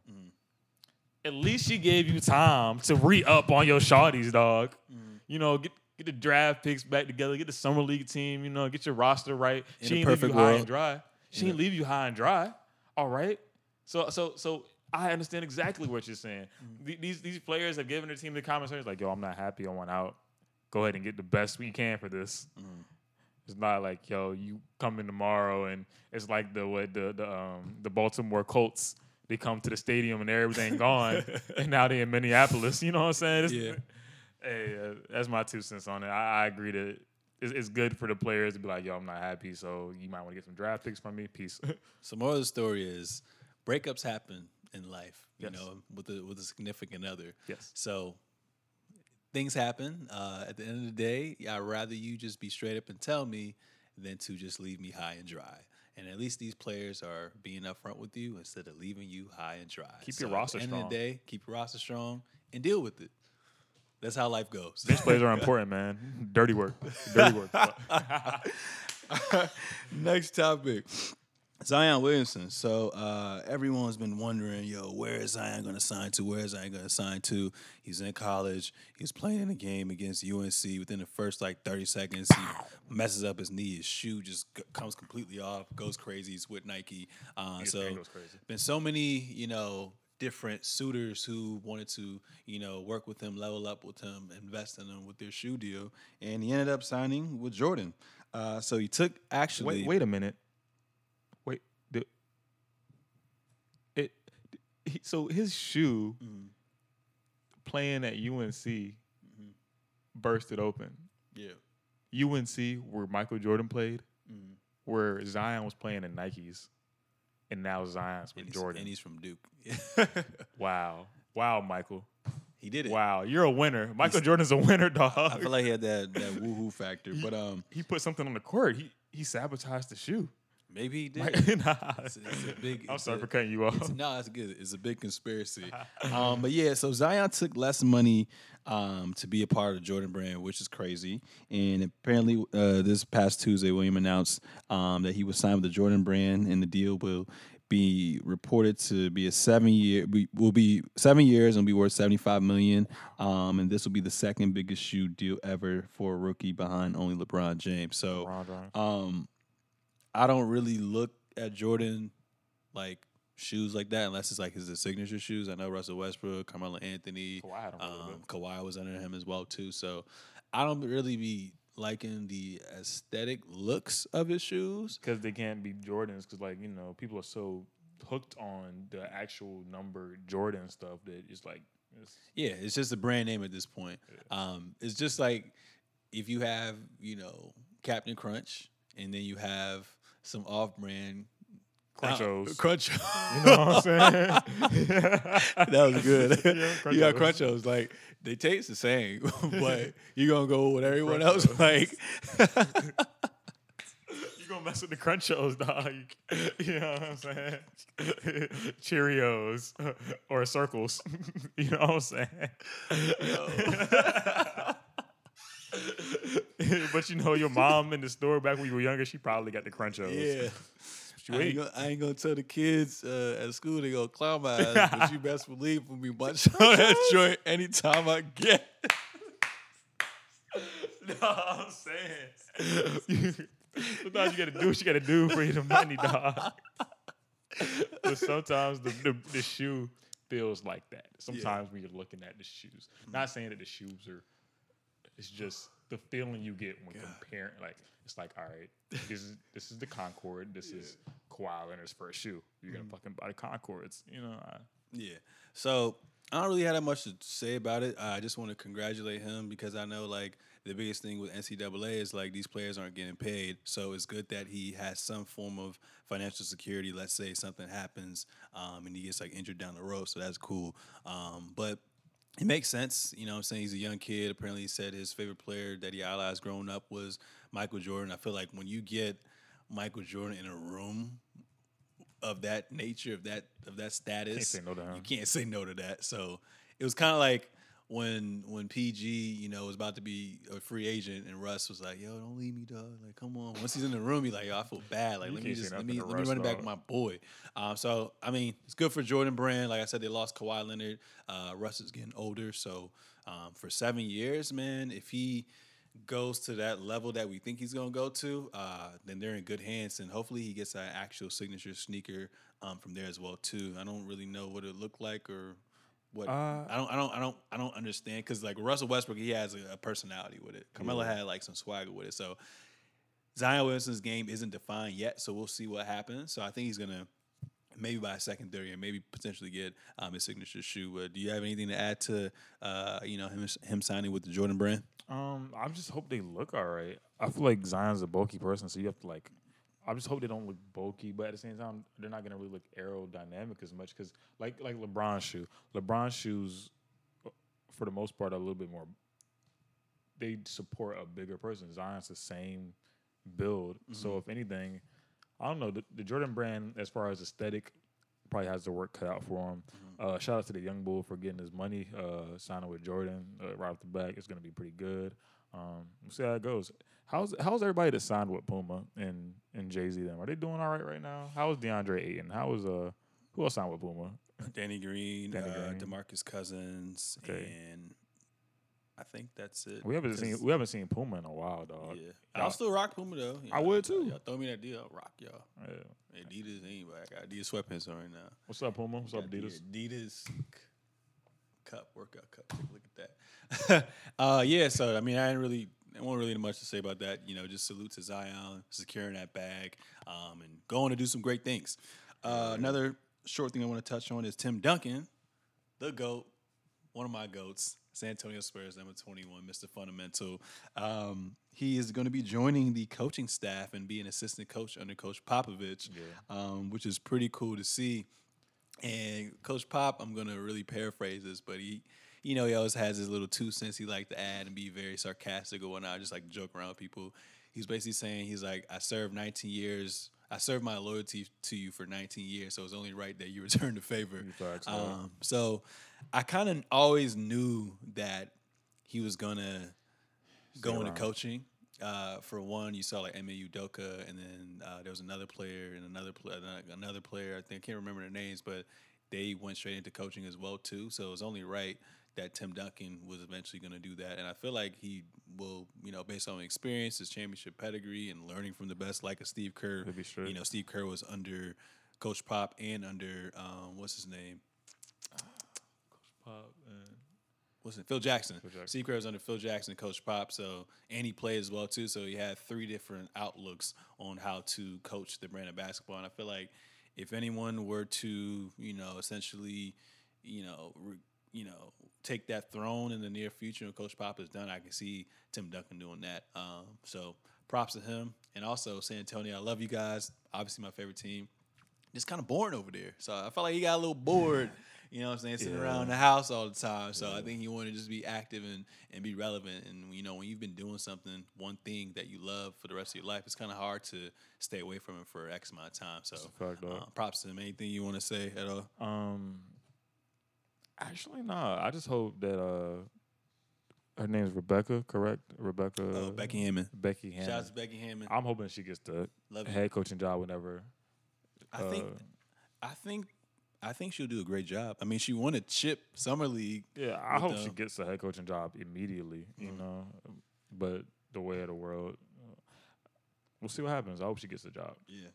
At least she gave you time to re up on your shawties, dog. You know, get get the draft picks back together, get the summer league team. You know, get your roster right. In she ain't leave you perfect high and dry. She ain't leave you high and dry. All right. So so so I understand exactly what you're saying. Th- These these players have given their team the commentaries like, yo, I'm not happy. I want out. Go ahead and get the best we can for this. It's not like, yo, you come in tomorrow and it's like the what the the um the Baltimore Colts. They come to the stadium and everything gone, and now they're in Minneapolis. You know what I'm saying? It's- Yeah. Hey, uh, that's my two cents on it. I, I agree that it's, it's good for the players to be like, yo, I'm not happy, so you might want to get some draft picks from me. Peace. So more of the story is breakups happen in life, you Yes. know, with a with a significant other. yes. So things happen. Uh, at the end of the day, I'd rather you just be straight up and tell me than to just leave me high and dry. And at least these players are being upfront with you instead of leaving you high and dry. Keep your So roster At the end strong. of the day, keep your roster strong and deal with it. That's how life goes. Bench plays are important, man. Dirty work. Dirty work. Next topic. Zion Williamson. So uh, everyone's been wondering, yo, where is Zion going to sign to? Where is Zion going to sign to? He's in college. He's playing in a game against UNC. Within the first like 30 seconds, he messes up his knee. His shoe just c- comes completely off. Goes crazy. He's with Nike. Uh, so brain goes crazy. been so many, you know, different suitors who wanted to, you know, work with him, level up with him, invest in him with their shoe deal, and he ended up signing with Jordan. Uh, so he took actually. wait, wait a minute. Wait. The, it. He, so his shoe Mm-hmm. playing at UNC bursted open. Yeah. UNC, where Michael Jordan played, Mm-hmm. where Zion was playing in Nikes, and now Zion's with And Jordan. and he's from Duke. wow, wow, Michael. he did it. Wow, you're a winner. Michael Jordan's a winner, dog. I feel like he had that that woohoo factor, but um, he put something on the court. He he sabotaged the shoe. Maybe he did. Nah. It's, it's a big. I'm sorry a- for cutting you off. No, it's good. It's a big conspiracy. um, but yeah, so Zion took less money um, to be a part of the Jordan brand, which is crazy. And apparently, uh, this past Tuesday, William announced um, that he was signed with the Jordan brand, and the deal will be reported to be a seven year. Will be seven years and be worth seventy five million. Um, and this will be the second biggest shoe deal ever for a rookie, behind only LeBron James. So. Um, I don't really look at Jordan like shoes like that unless it's like his signature shoes. I know Russell Westbrook, Carmelo Anthony, Kawhi had 'em a little um, Kawhi was under him as well too. So I don't really be liking the aesthetic looks of his shoes. because they can't be Jordans. Because like you know, people are so hooked on the actual number Jordan stuff that it's like it's, Yeah, it's just a brand name at this point. Um, it's just like if you have, you know, Captain Crunch, and then you have some off-brand Crunchos. Uh, crunch. You know what I'm saying? that was good. Yeah, you got Crunchos. Crunchos. Like they taste the same, but you gonna go with everyone else. Like you gonna mess with the Crunchos, dog. You know what I'm saying? Cheerios or circles. you know what I'm saying? but you know, your mom in the store back when you were younger, she probably got the Crunchos. yeah. I ain't, gonna, I ain't gonna tell the kids uh, at school they gonna clown my ass, but you best believe when we munch on that joint anytime I get. No, I'm saying. Sometimes you gotta do what you gotta do for your money, dog. but sometimes the, the the shoe feels like that. Sometimes when you're looking at the shoes, not saying that the shoes are. It's just the feeling you get when comparing. Like it's like, all right, this is this is the Concord. This is Kawhi Leonard's first shoe. You're gonna fucking buy the Concords. You know. I, Yeah. So I don't really have that much to say about it. I just want to congratulate him because I know like the biggest thing with NCAA is like these players aren't getting paid. So it's good that he has some form of financial security. Let's say something happens um, and he gets like injured down the road. So that's cool. Um, but it makes sense. You know what I'm saying? He's a young kid. Apparently, he said his favorite player that he idolized growing up was Michael Jordan. I feel like when you get Michael Jordan in a room of that nature, of that of that status, say no to him. you can't say no to that. So it was kind of like when when PG, you know, was about to be a free agent, and Russ was like, "Yo, don't leave me, dog. Like, come on." Once he's in the room, he's like, "Yo, I feel bad. Like, You let me just let me let me run it back with my boy." Um, so I mean, it's good for Jordan Brand. Like I said, they lost Kawhi Leonard. Uh, Russ is getting older, so um, for seven years, man, if he goes to that level that we think he's going to go to, uh, then they're in good hands, and hopefully he gets an actual signature sneaker um, from there as well too. I don't really know what it looked like or what Uh, I don't I don't I don't I don't understand because like Russell Westbrook he has a, a personality with it. Carmelo had like some swagger with it. So Zion Wilson's game isn't defined yet, so we'll see what happens. So I think he's gonna maybe buy a second thirty and maybe potentially get um, his signature shoe. Uh, do you have anything to add to uh, you know him him signing with the Jordan brand? Um, I just hope they look all right. I feel like Zion's a bulky person, so you have to like. I just hope they don't look bulky, but at the same time, they're not gonna really look aerodynamic as much because, like, like LeBron's shoe, LeBron's shoes, uh, for the most part, are a little bit more. They support a bigger person. Zion's the same build, so if anything, I don't know the, the Jordan brand as far as aesthetic probably has the work cut out for him. Uh, shout out to the young bull for getting his money, uh, signing with Jordan uh, right off the back. It's gonna be pretty good. Um, we'll see how it goes. How's how's everybody that signed with Puma and and Jay Z? Them are they doing all right right now? How is DeAndre Ayton? How is uh who else signed with Puma? Danny Green, Danny uh, Green. DeMarcus Cousins, Okay. and I think that's it. We haven't seen we haven't seen Puma in a while, dog. Yeah, Y'all- I'll still rock Puma though. I would, too. Y'all throw me that deal, I'll rock y'all. Yeah. Adidas ain't back. I got Adidas sweatpants on right now. What's up, Puma? What's up, Adidas? Adidas cup, workout cup. Take a look at that. uh, yeah, so I mean, I didn't really, I won't really much to say about that. You know, just salute to Zion securing that bag um, and going to do some great things. Uh, another short thing I want to touch on is Tim Duncan, the goat, one of my goats. San Antonio Spurs, number 21, Mr. Fundamental. Um, he is going to be joining the coaching staff and be an assistant coach under Coach Popovich, um, which is pretty cool to see. And Coach Pop, I'm gonna really paraphrase this, but he, you know, he always has his little two cents he like to add and be very sarcastic or whatnot, just like joke around with people. He's basically saying he's like, I served 19 years. I served my loyalty to you for 19 years, so it's only right that you return the favor. Um, so I kind of always knew that he was gonna go into coaching. Uh, for one, you saw like Eme Udoka, and then uh, there was another player and another player, another player. I think I can't remember their names, but they went straight into coaching as well too. So it was only right that Tim Duncan was eventually going to do that, and I feel like he will, you know, based on experience, his championship pedigree, and learning from the best, like a Steve Kerr. He'll. You know, Steve Kerr was under Coach Pop and under um, what's his name, Coach Pop and what's it? Phil Jackson. Jackson. Steve was under Phil Jackson, Coach Pop. So and he played as well too. So he had three different outlooks on how to coach the brand of basketball. And I feel like if anyone were to, you know, essentially, you know, re, you know, take that throne in the near future, and Coach Pop is done, I can see Tim Duncan doing that. Um, so props to him, and also San Antonio. I love you guys. Obviously, my favorite team. just kind of boring over there. So I felt like he got a little bored. You know what I'm saying? Sitting Yeah. around the house all the time. So I think he wanted to just be active and, and be relevant. And you know, when you've been doing something, one thing that you love for the rest of your life, it's kind of hard to stay away from it for X amount of time. So fact, uh, props to him. Anything you want to say at all? Um, actually, nah. I just hope that uh, her name is Rebecca, correct? Rebecca. Oh, Becky Hammon. Becky Shout out Hammon. to Becky Hammon. I'm hoping she gets the Love you. head coaching job whenever. I think uh, I think I think she'll do a great job. I mean, she won a chip summer league. Yeah, I hope she gets the head coaching job immediately. You Mm. know, but the way of the world, we'll see what happens. I hope she gets the job Yeah.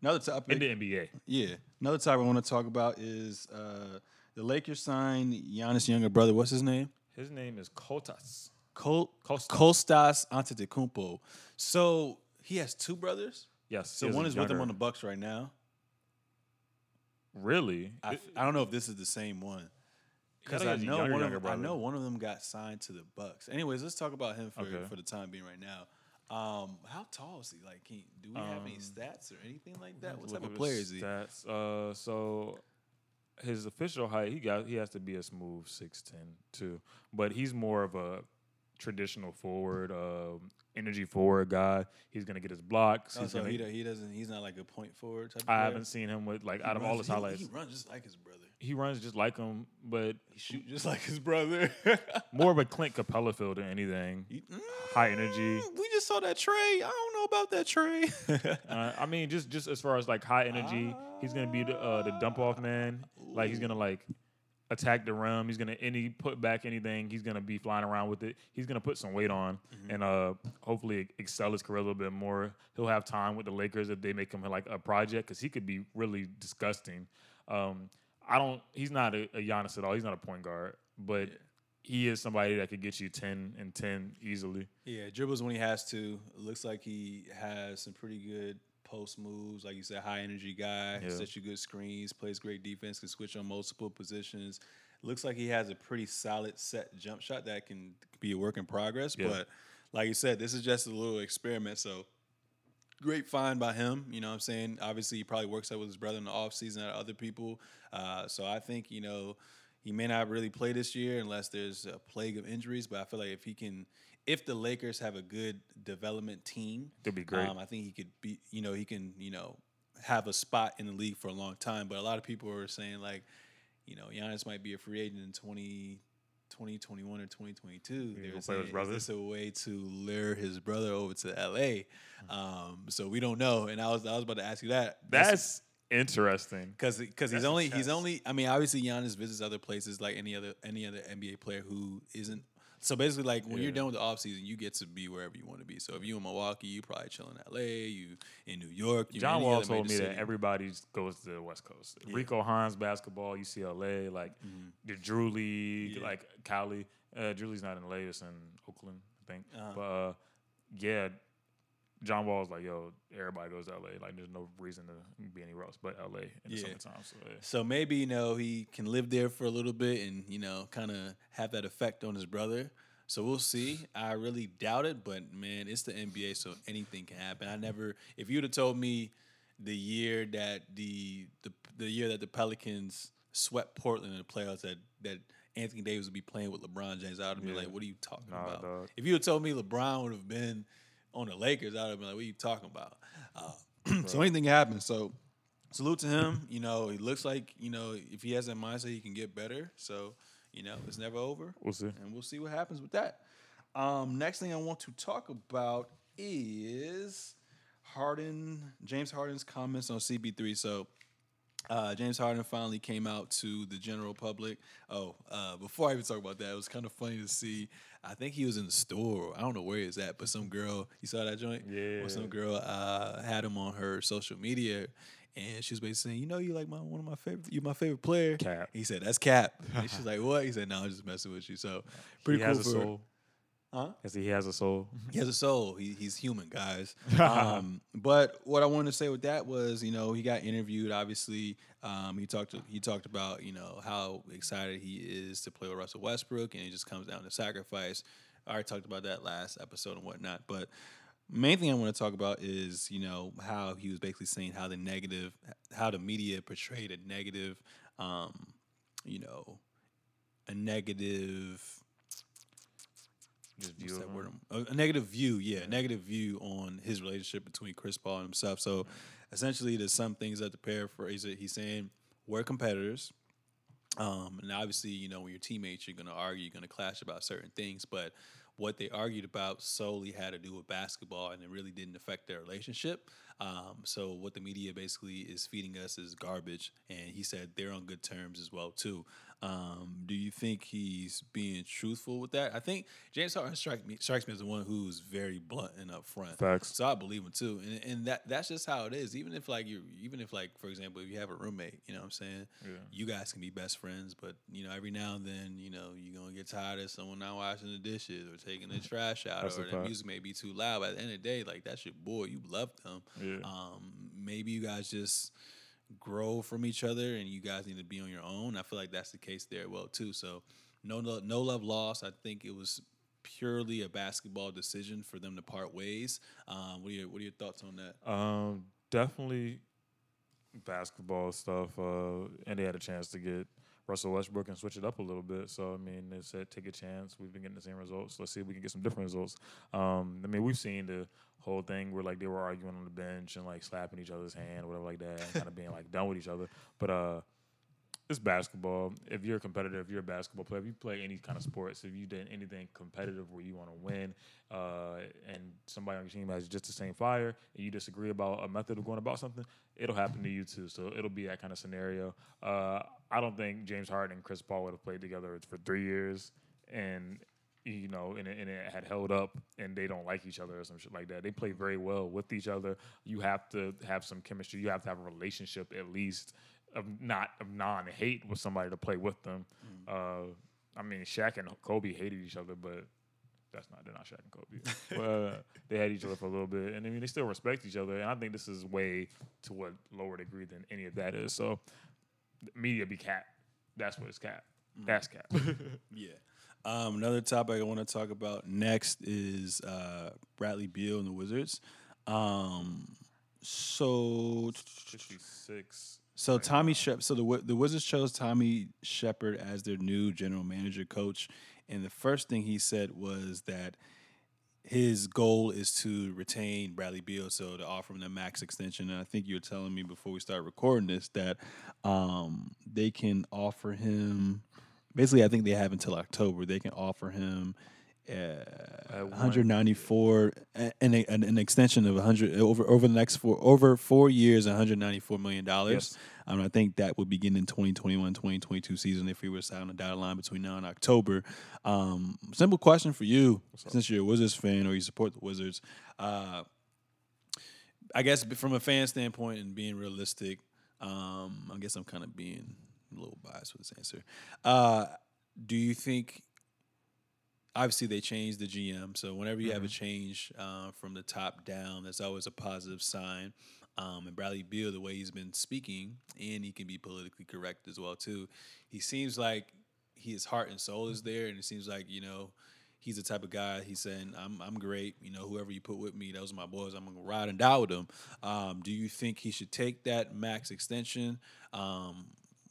Another topic. in the NBA. yeah. Another topic I want to talk about is uh, the Lakers signed Giannis' younger brother. What's his name? His name is Kotas. Col- Kostas. Kostas Antetokounmpo. So he has two brothers. Yes. So one is with him on the Bucks right now. Really? I, I don't know if this is the same one. Because I know younger, one of them, I know one of them got signed to the Bucks. Anyways, let's talk about him for, Okay. for the time being right now. Um, how tall is he? Like, can, do we have any Um, stats or anything like that? What type of player is he? Stats. Uh, so his official height, he got he has to be a smooth six ten too, but he's more of a traditional forward, um, energy forward guy. He's gonna get his blocks. Oh, he's so gonna, he, do- he doesn't. He's not like a point forward type. Of I player? haven't seen him with like He out of all his he- highlights. he runs just like his brother. He runs just like him, but He shoot just like his brother. more of a Clint Capela feel than anything. He- High energy. Mm, We just saw that Tre. I don't know about that Tre. Uh, I mean, just just as far as like high energy, he's gonna be the uh, the dump off man. Like he's gonna like attack the rim. He's gonna any put back anything. He's gonna be flying around with it. He's gonna put some weight on and uh hopefully excel his career a little bit more. He'll have time with the Lakers if they make him like a project because he could be really disgusting. Um, I don't. He's not a, a Giannis at all. He's not a point guard, but. He is somebody that could get you ten and ten easily. Yeah, dribbles when he has to. Looks like he has some pretty good post moves. Like you said, high energy guy, Yeah. sets you good screens, plays great defense, can switch on multiple positions. Looks like he has a pretty solid set jump shot that can be a work in progress. Yeah. But like you said, this is just a little experiment. So great find by him. You know what I'm saying? Obviously, he probably works out with his brother in the offseason at other people. Uh, so I think, you know, he may not really play this year unless there's a plague of injuries. But I feel like if he can, if the Lakers have a good development team, It'd be great. um, I think he could be, you know, he can, you know, have a spot in the league for a long time. But a lot of people are saying like, you know, Giannis might be a free agent in 20, 2021 or 2022. gonna They're play with saying, his brother? is this a way to lure his brother over to LA? Um, so we don't know. And I was I was about to ask you that. That's interesting. because because he's only he's only I mean obviously Giannis visits other places like any other any other NBA player who isn't so basically like when you're done with the offseason you get to be wherever you want to be so if you in Milwaukee you probably chill in LA you in New York you John Wall told me major that city. everybody goes to the West Coast. Yeah. Rico Hines basketball, UCLA, like the Drew League, Yeah. like Cali. Uh, Drew League's not in LA, it's in Oakland, I think. Uh-huh. But uh, yeah, John Wall's like, yo, everybody goes to LA. Like, there's no reason to be anywhere else but LA in the Yeah. summertime. So yeah. So maybe you know he can live there for a little bit and you know kind of have that effect on his brother. So we'll see. I really doubt it, but man, it's the NBA, so anything can happen. I never, if you'd have told me the year that the the, the year that the Pelicans swept Portland in the playoffs that that Anthony Davis would be playing with LeBron James, I would have been Yeah. like, "What are you talking Nah, about?" dog. If you had told me LeBron would have been on the Lakers, I would have been like, "What are you talking about?" Uh, so anything can happen. So salute to him. You know, he looks like you know if he has that mindset, he can get better. So you know, it's never over, We'll see. and we'll see what happens with that. Um, next thing I want to talk about is Harden, James Harden's comments on CP3. So. Uh, James Harden finally came out to the general public. Oh, uh, before I even talk about that, it was kind of funny to see. I think he was in the store. I don't know where he's at, but some girl, you saw that joint? Yeah. Or some girl uh, had him on her social media, and she was basically saying, "You know, you like my one of my favorite. You're my favorite player." Cap. He said, "That's Cap." and she's like, "What?" He said, "No, I'm just messing with you." So pretty he cool for. Huh? Yes, he has a soul. He has a soul. He, he's human, guys. Um, but what I wanted to say with that was, you know, he got interviewed. Obviously, um, he talked. he talked about, you know, how excited he is to play with Russell Westbrook, and it just comes down to sacrifice. I already talked about that last episode and whatnot. But main thing I want to talk about is you know how he was basically saying how the negative, how the media portrayed a negative, um, you know, a negative. Just view What's that word? A, negative view, yeah, Yeah. negative view on his relationship between Chris Paul and himself. So, essentially, there's some things that to paraphrase it, he's saying we're competitors. Um, and obviously, you know, when you're teammates, you're going to argue, you're going to clash about certain things. But what they argued about solely had to do with basketball, and it really didn't affect their relationship. Um, so what the media basically is feeding us is garbage, and he said they're on good terms as well too. Um, do you think he's being truthful with that? I think James Harden strikes me strikes me as the one who's very blunt and upfront. Facts. So I believe him too, and, and that that's just how it is. Even if like you, even if like for example, if you have a roommate, you know what I'm saying, Yeah. you guys can be best friends, but you know every now and then, you know you're gonna get tired of someone not washing the dishes or taking the trash out, That's or the fact. music may be too loud. But at the end of the day, like that's your boy, you love them. Yeah. Um, maybe you guys just grow from each other, and you guys need to be on your own. I feel like that's the case there, well too. So no, no, no love lost. I think it was purely a basketball decision for them to part ways. Um, what are your What are your thoughts on that? Um, definitely basketball stuff. Uh, and they had a chance to get Russell Westbrook and switch it up a little bit. So I mean, they said take a chance. We've been getting the same results. Let's see if we can get some different results. Um, I mean, we've seen the whole thing where like they were arguing on the bench and like slapping each other's hand, or whatever like that, kind of being like done with each other. But uh. It's basketball. If you're a competitor, if you're a basketball player, if you play any kind of sports, if you did anything competitive where you want to win, uh, and somebody on your team has just the same fire, and you disagree about a method of going about something, it'll happen to you too. So it'll be that kind of scenario. Uh, I don't think James Harden and Chris Paul would have played together for three years, and you know, and it, and it had held up, and they don't like each other or some shit like that. They play very well with each other. You have to have some chemistry. You have to have a relationship at least of not of non hate with somebody to play with them. Uh, I mean, Shaq and Kobe hated each other, but that's not they're not Shaq and Kobe. but uh, they had each other for a little bit, and I mean they still respect each other. And I think this is way to what lower degree than any of that is. So media be cap. That's what it's cap. That's cap. Yeah. Um, another topic I want to talk about next is uh, Bradley Beal and the Wizards. Um, so, Fifty six. so Tommy Shep. So the the Wizards chose Tommy Sheppard as their new general manager coach, and the first thing he said was that his goal is to retain Bradley Beal, so to offer him the max extension. And I think you were telling me before we start recording this that um, they can offer him. Basically, I think they have until October. They can offer him uh, 194 a- an, an, an extension of 100 over over the next four over four years 194 million dollars Yes. Um, I think that would begin in 2021 2022 season if we were to on the dotted line between now and October um, simple question for you since you're a Wizards fan or you support the Wizards uh, I guess from a fan standpoint and being realistic um, I guess I'm kind of being a little biased with this answer uh, do you think obviously they changed the GM. So whenever you have a change uh, from the top down, that's always a positive sign. Um, and Bradley Beal, the way he's been speaking, and he can be politically correct as well too. He seems like his heart and soul is there, and it seems like you know he's the type of guy. He's saying, "I'm I'm great. You know, whoever you put with me, those are my boys. I'm gonna ride and die with them." Um, do you think he should take that max extension, um,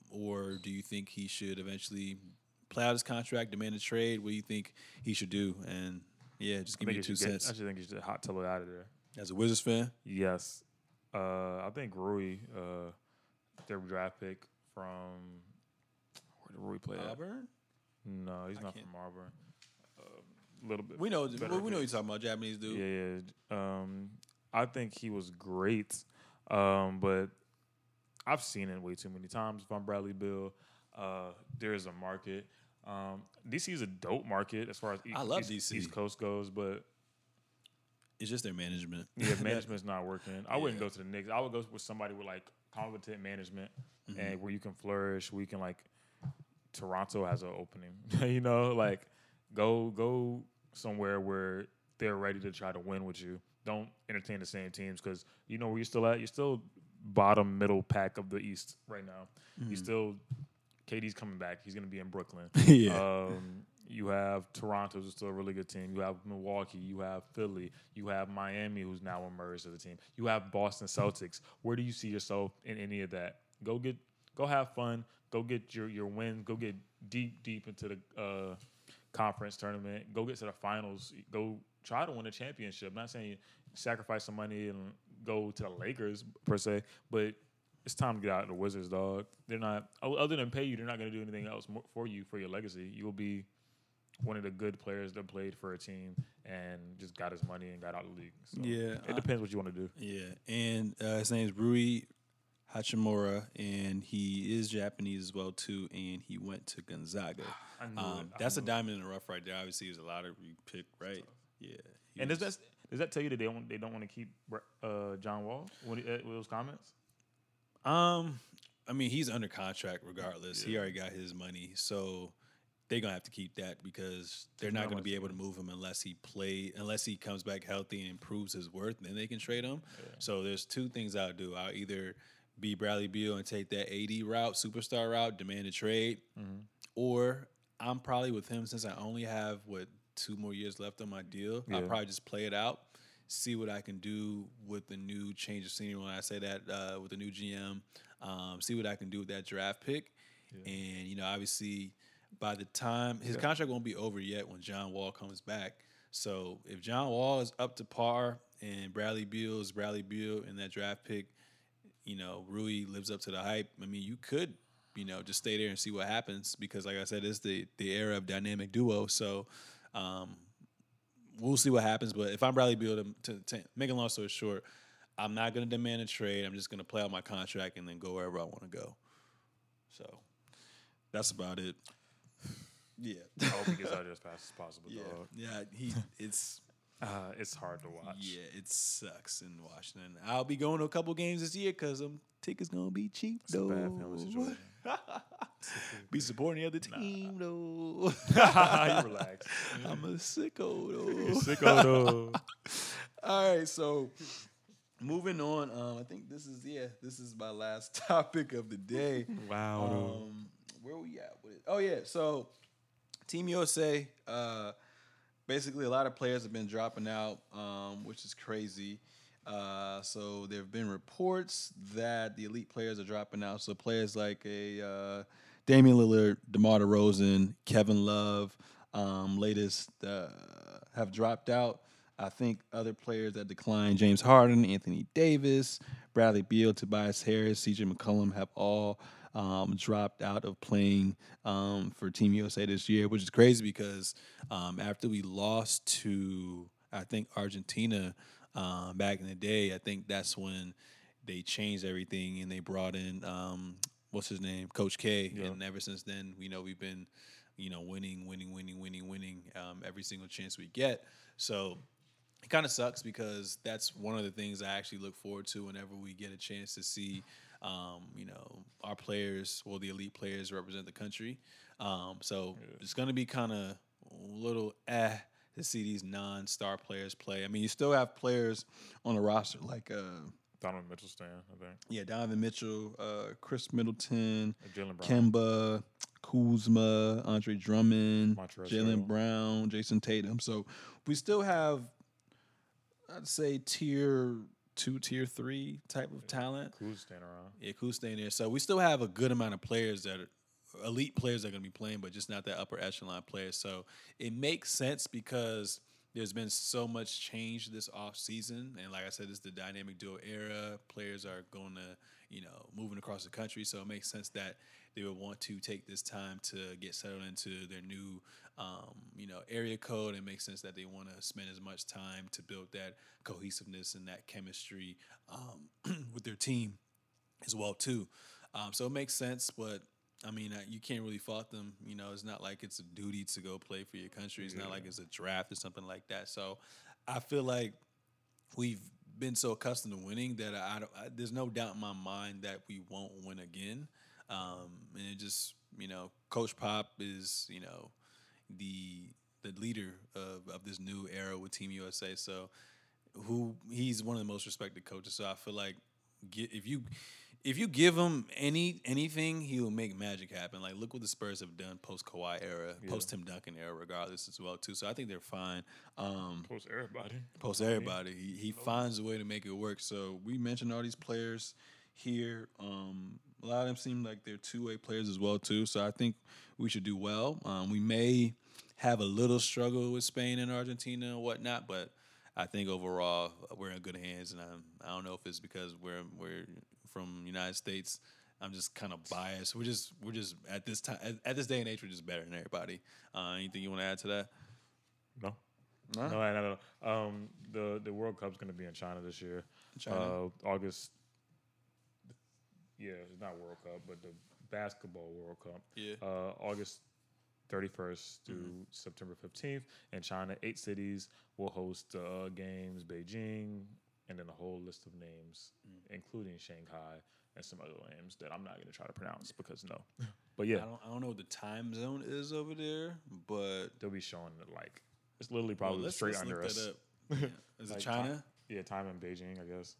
or do you think he should eventually play out his contract, demand a trade? What do you think he should do? And yeah, just give me your two cents. get, I should think you should hot tell it out of there. As a Wizards fan, Yes. Uh, I think Rui, uh, their draft pick from where did Rui play at? Auburn. No, he's I not can't- from Auburn. A little bit. We know. We know you're talking about Japanese dude. Yeah, yeah. Um, I think he was great, um, but I've seen it way too many times. If I'm Bradley Beal, uh, there is a market. Um, DC is a dope market as far as East, I love DC. East Coast goes, but It's just their management. yeah, management's not working. I wouldn't go to the Knicks. I would go with somebody with like competent management Mm-hmm. and where you can flourish. Where you can like Toronto has an opening. you know, like go go somewhere where they're ready to try to win with you. Don't entertain the same teams because you know where you're still at. You're still bottom middle pack of the East right now. You still KD's coming back. He's gonna be in Brooklyn. yeah. Um, You have Toronto, who's still a really good team. You have Milwaukee. You have Philly. You have Miami, who's now emerged as a team. You have Boston Celtics. Where do you see yourself in any of that? Go get, go have fun. Go get your your win. Go get deep deep into the uh, conference tournament. Go get to the finals. Go try to win a championship. I'm not saying sacrifice some money and go to the Lakers per se, but it's time to get out of the Wizards, dog. They're not other than pay you. They're not going to do anything else for you for your legacy. You will be one of the good players that played for a team and just got his money and got out of the league. So yeah, it depends what you want to do. Yeah, and uh, his name is Rui Hachimura, and he is Japanese as well too, and he went to Gonzaga. Um, that's a diamond in the rough right there. Obviously, he was a lottery pick, right? Yeah. And does that does that tell you that they don't they don't want to keep uh, John Wall when he, uh, with those comments? Um, I mean, he's under contract regardless. Yeah. He already got his money, so they're gonna have to keep that because they're not, not gonna be able to move him unless he play unless he comes back healthy and improves his worth. Then they can trade him. Yeah. So there's two things I'll do. I'll either be Bradley Beal and take that AD route, superstar route, demand a trade, mm-hmm. or I'm probably with him since I only have what two more years left on my deal. Yeah. I'll probably just play it out, see what I can do with the new change of scenery. When I say that uh, with the new GM, um, see what I can do with that draft pick, yeah. and you know, obviously, by the time his yeah. contract won't be over yet when John Wall comes back. So if John Wall is up to par and Bradley Beal is Bradley Beal and that draft pick, you know, Rui lives up to the hype. I mean, you could you know, just stay there and see what happens because, like I said, it's the the era of dynamic duo. So um, we'll see what happens. But if I'm Bradley Beal, to, to, to make a long story short, I'm not going to demand a trade. I'm just going to play out my contract and then go wherever I want to go. So that's about it. Yeah. I hope he gets out there as fast as possible. Yeah. Dog. Yeah. He. It's. Uh, it's hard to watch. Yeah, it sucks in Washington. I'll be going to a couple games this year because um tickets gonna be cheap it's though. be supporting the other team nah. though. you relax. I'm a sicko though. sicko though. All right, so moving on. Um, I think this is yeah, this is my last topic of the day. Wow. Um, where we at with it? Oh yeah, so Team USA. Uh, basically a lot of players have been dropping out, um, which is crazy. Uh, so there have been reports that the elite players are dropping out. So players like a uh, Damian Lillard, DeMar DeRozan, Kevin Love, um, latest uh, have dropped out. I think other players that declined, James Harden, Anthony Davis, Bradley Beal, Tobias Harris, CJ McCollum, have all um, dropped out of playing um, for Team USA this year, which is crazy because um, after we lost to, I think, Argentina uh, back in the day, I think that's when they changed everything and they brought in, um, what's his name, Coach K. Yeah. And ever since then, you know, we've been, you know, winning, winning, winning, winning, winning um, every single chance we get. So it kind of sucks because that's one of the things I actually look forward to whenever we get a chance to see um, you know, our players, well, the elite players represent the country. Um, so yeah. it's going to be kind of little eh to see these non-star players play. I mean, you still have players on the roster like uh, Donovan Mitchell, Stan, I think. Yeah, Donovan Mitchell, uh, Khris Middleton, Kemba, Kuzma, Andre Drummond, Jaylen Brown, Jayson Tatum. So we still have, I'd say, tier two, tier three type of talent. Kuz staying around. Yeah, Kuz staying there. So we still have a good amount of players that are elite players that are going to be playing, but just not that upper echelon players. So it makes sense because there's been so much change this off season, and like I said, this is the dynamic duo era. Players are going to, you know, moving across the country, so it makes sense that they would want to take this time to get settled into their new, um, you know, area code. It makes sense that they want to spend as much time to build that cohesiveness and that chemistry um, with their team as well too. Um, so it makes sense, but I mean, you can't really fault them. You know, it's not like it's a duty to go play for your country. It's yeah. not like it's a draft or something like that. So I feel like we've been so accustomed to winning that I, I, there's no doubt in my mind that we won't win again. Um, and it just, you know, Coach Pop is, you know, the the leader of, of this new era with Team USA. So, who he's one of the most respected coaches. So I feel like get, if you if you give him any anything, he will make magic happen. Like look what the Spurs have done post Kawhi era, Yeah. post Tim Duncan era, regardless as well too. So I think they're fine. Um, Post everybody. post everybody, he, he finds a way to make it work. So we mentioned all these players here. Um, a lot of them seem like they're two way players as well too. So I think we should do well. Um, we may have a little struggle with Spain and Argentina and whatnot, but I think overall we're in good hands. And I'm, I don't know if it's because we're we're from United States. I'm just kind of biased. We're just we're just at this time at, at this day and age we're just better than everybody. Uh, anything you want to add to that? No. No? No, no, no. Um, the the World Cup's going to be in China this year. China? Uh, August. Yeah, it's not World Cup, but the basketball World Cup. Yeah. Uh, August 31st to Mm-hmm. September 15th in China. Eight cities will host uh, games. Beijing, and then a whole list of names, Mm. including Shanghai and some other names that I'm not going to try to pronounce because no. But yeah, I don't, I don't know what the time zone is over there, but they'll be showing it like it's literally well, probably let's, straight under us. Yeah. Is it China? ti- yeah, time in Beijing, I guess.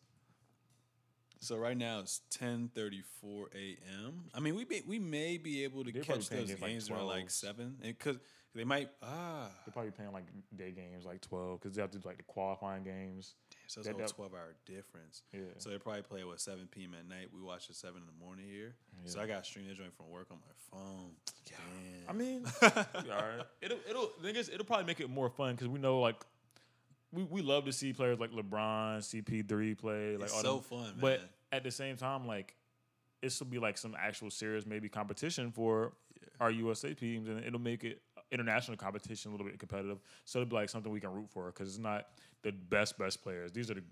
So right now it's ten thirty four a.m. I mean, we may, we may be able to They're probably catch those games like games around like 12s. seven, because they might ah. They're probably playing like day games, like twelve, because they have to do like the qualifying games. So it's That- a that- twelve hour difference. Yeah. So they probably play what seven p.m. at night. We watch at seven in the morning here. So Yeah. I got to stream the joint from work on my phone. Damn. I mean, all right. It'll it'll the thing is, it'll probably make it more fun because we know like we, we love to see players like LeBron, CP3 play. Like It's all so them. fun, But at the same time, like this will be like some actual serious maybe competition for our USA teams, and it'll make it international competition a little bit competitive. So it'll be like something we can root for because it's not the best best players. These are the,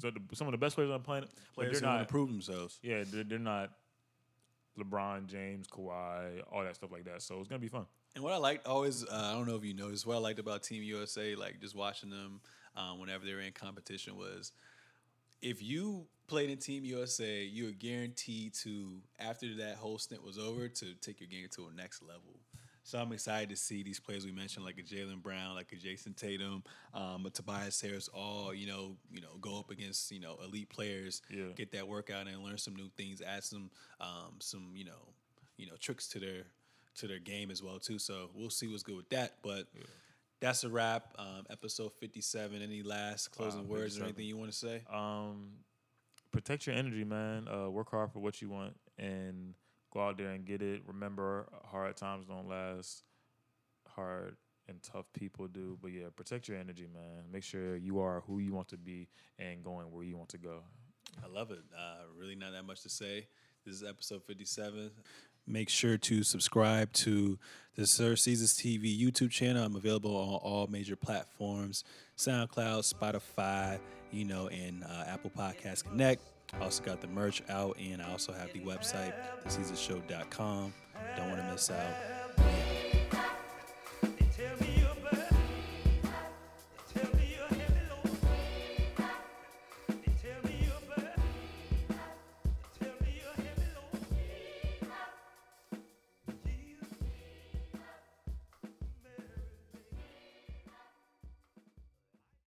the some of the best players on the planet. players they're want not to prove themselves. yeah, they're, they're not LeBron James, Kawhi, all that stuff like that. So it's gonna be fun. And what I liked always, uh, I don't know if you noticed, what I liked about Team USA, like just watching them um, whenever they were in competition, was if you played in Team USA, you were guaranteed to, after that whole stint was over, to take your game to a next level. So I'm excited to see these players we mentioned, like a Jaylen Brown, like a Jayson Tatum, um, a Tobias Harris, all you know, you know, go up against you know elite players, Yeah. get that workout and learn some new things, add some um, some you know, you know tricks to their to their game as well too. So we'll see what's good with that. But that's a wrap. Um, episode 57. Any last closing Wow, words or anything you want to say? Um, protect your energy, man. Uh, work hard for what you want and go out there and get it. Remember, hard times don't last. Hard and tough people do. But yeah, protect your energy, man. Make sure you are who you want to be and going where you want to go. I love it. Uh, really, not that much to say. This is episode 57. Make sure to subscribe to the Sir Seezus TV YouTube channel. I'm available on all major platforms SoundCloud, Spotify, you know, and uh, Apple Podcast Connect. I also got the merch out, and I also have the website, theseezusshow.com. Don't want to miss out.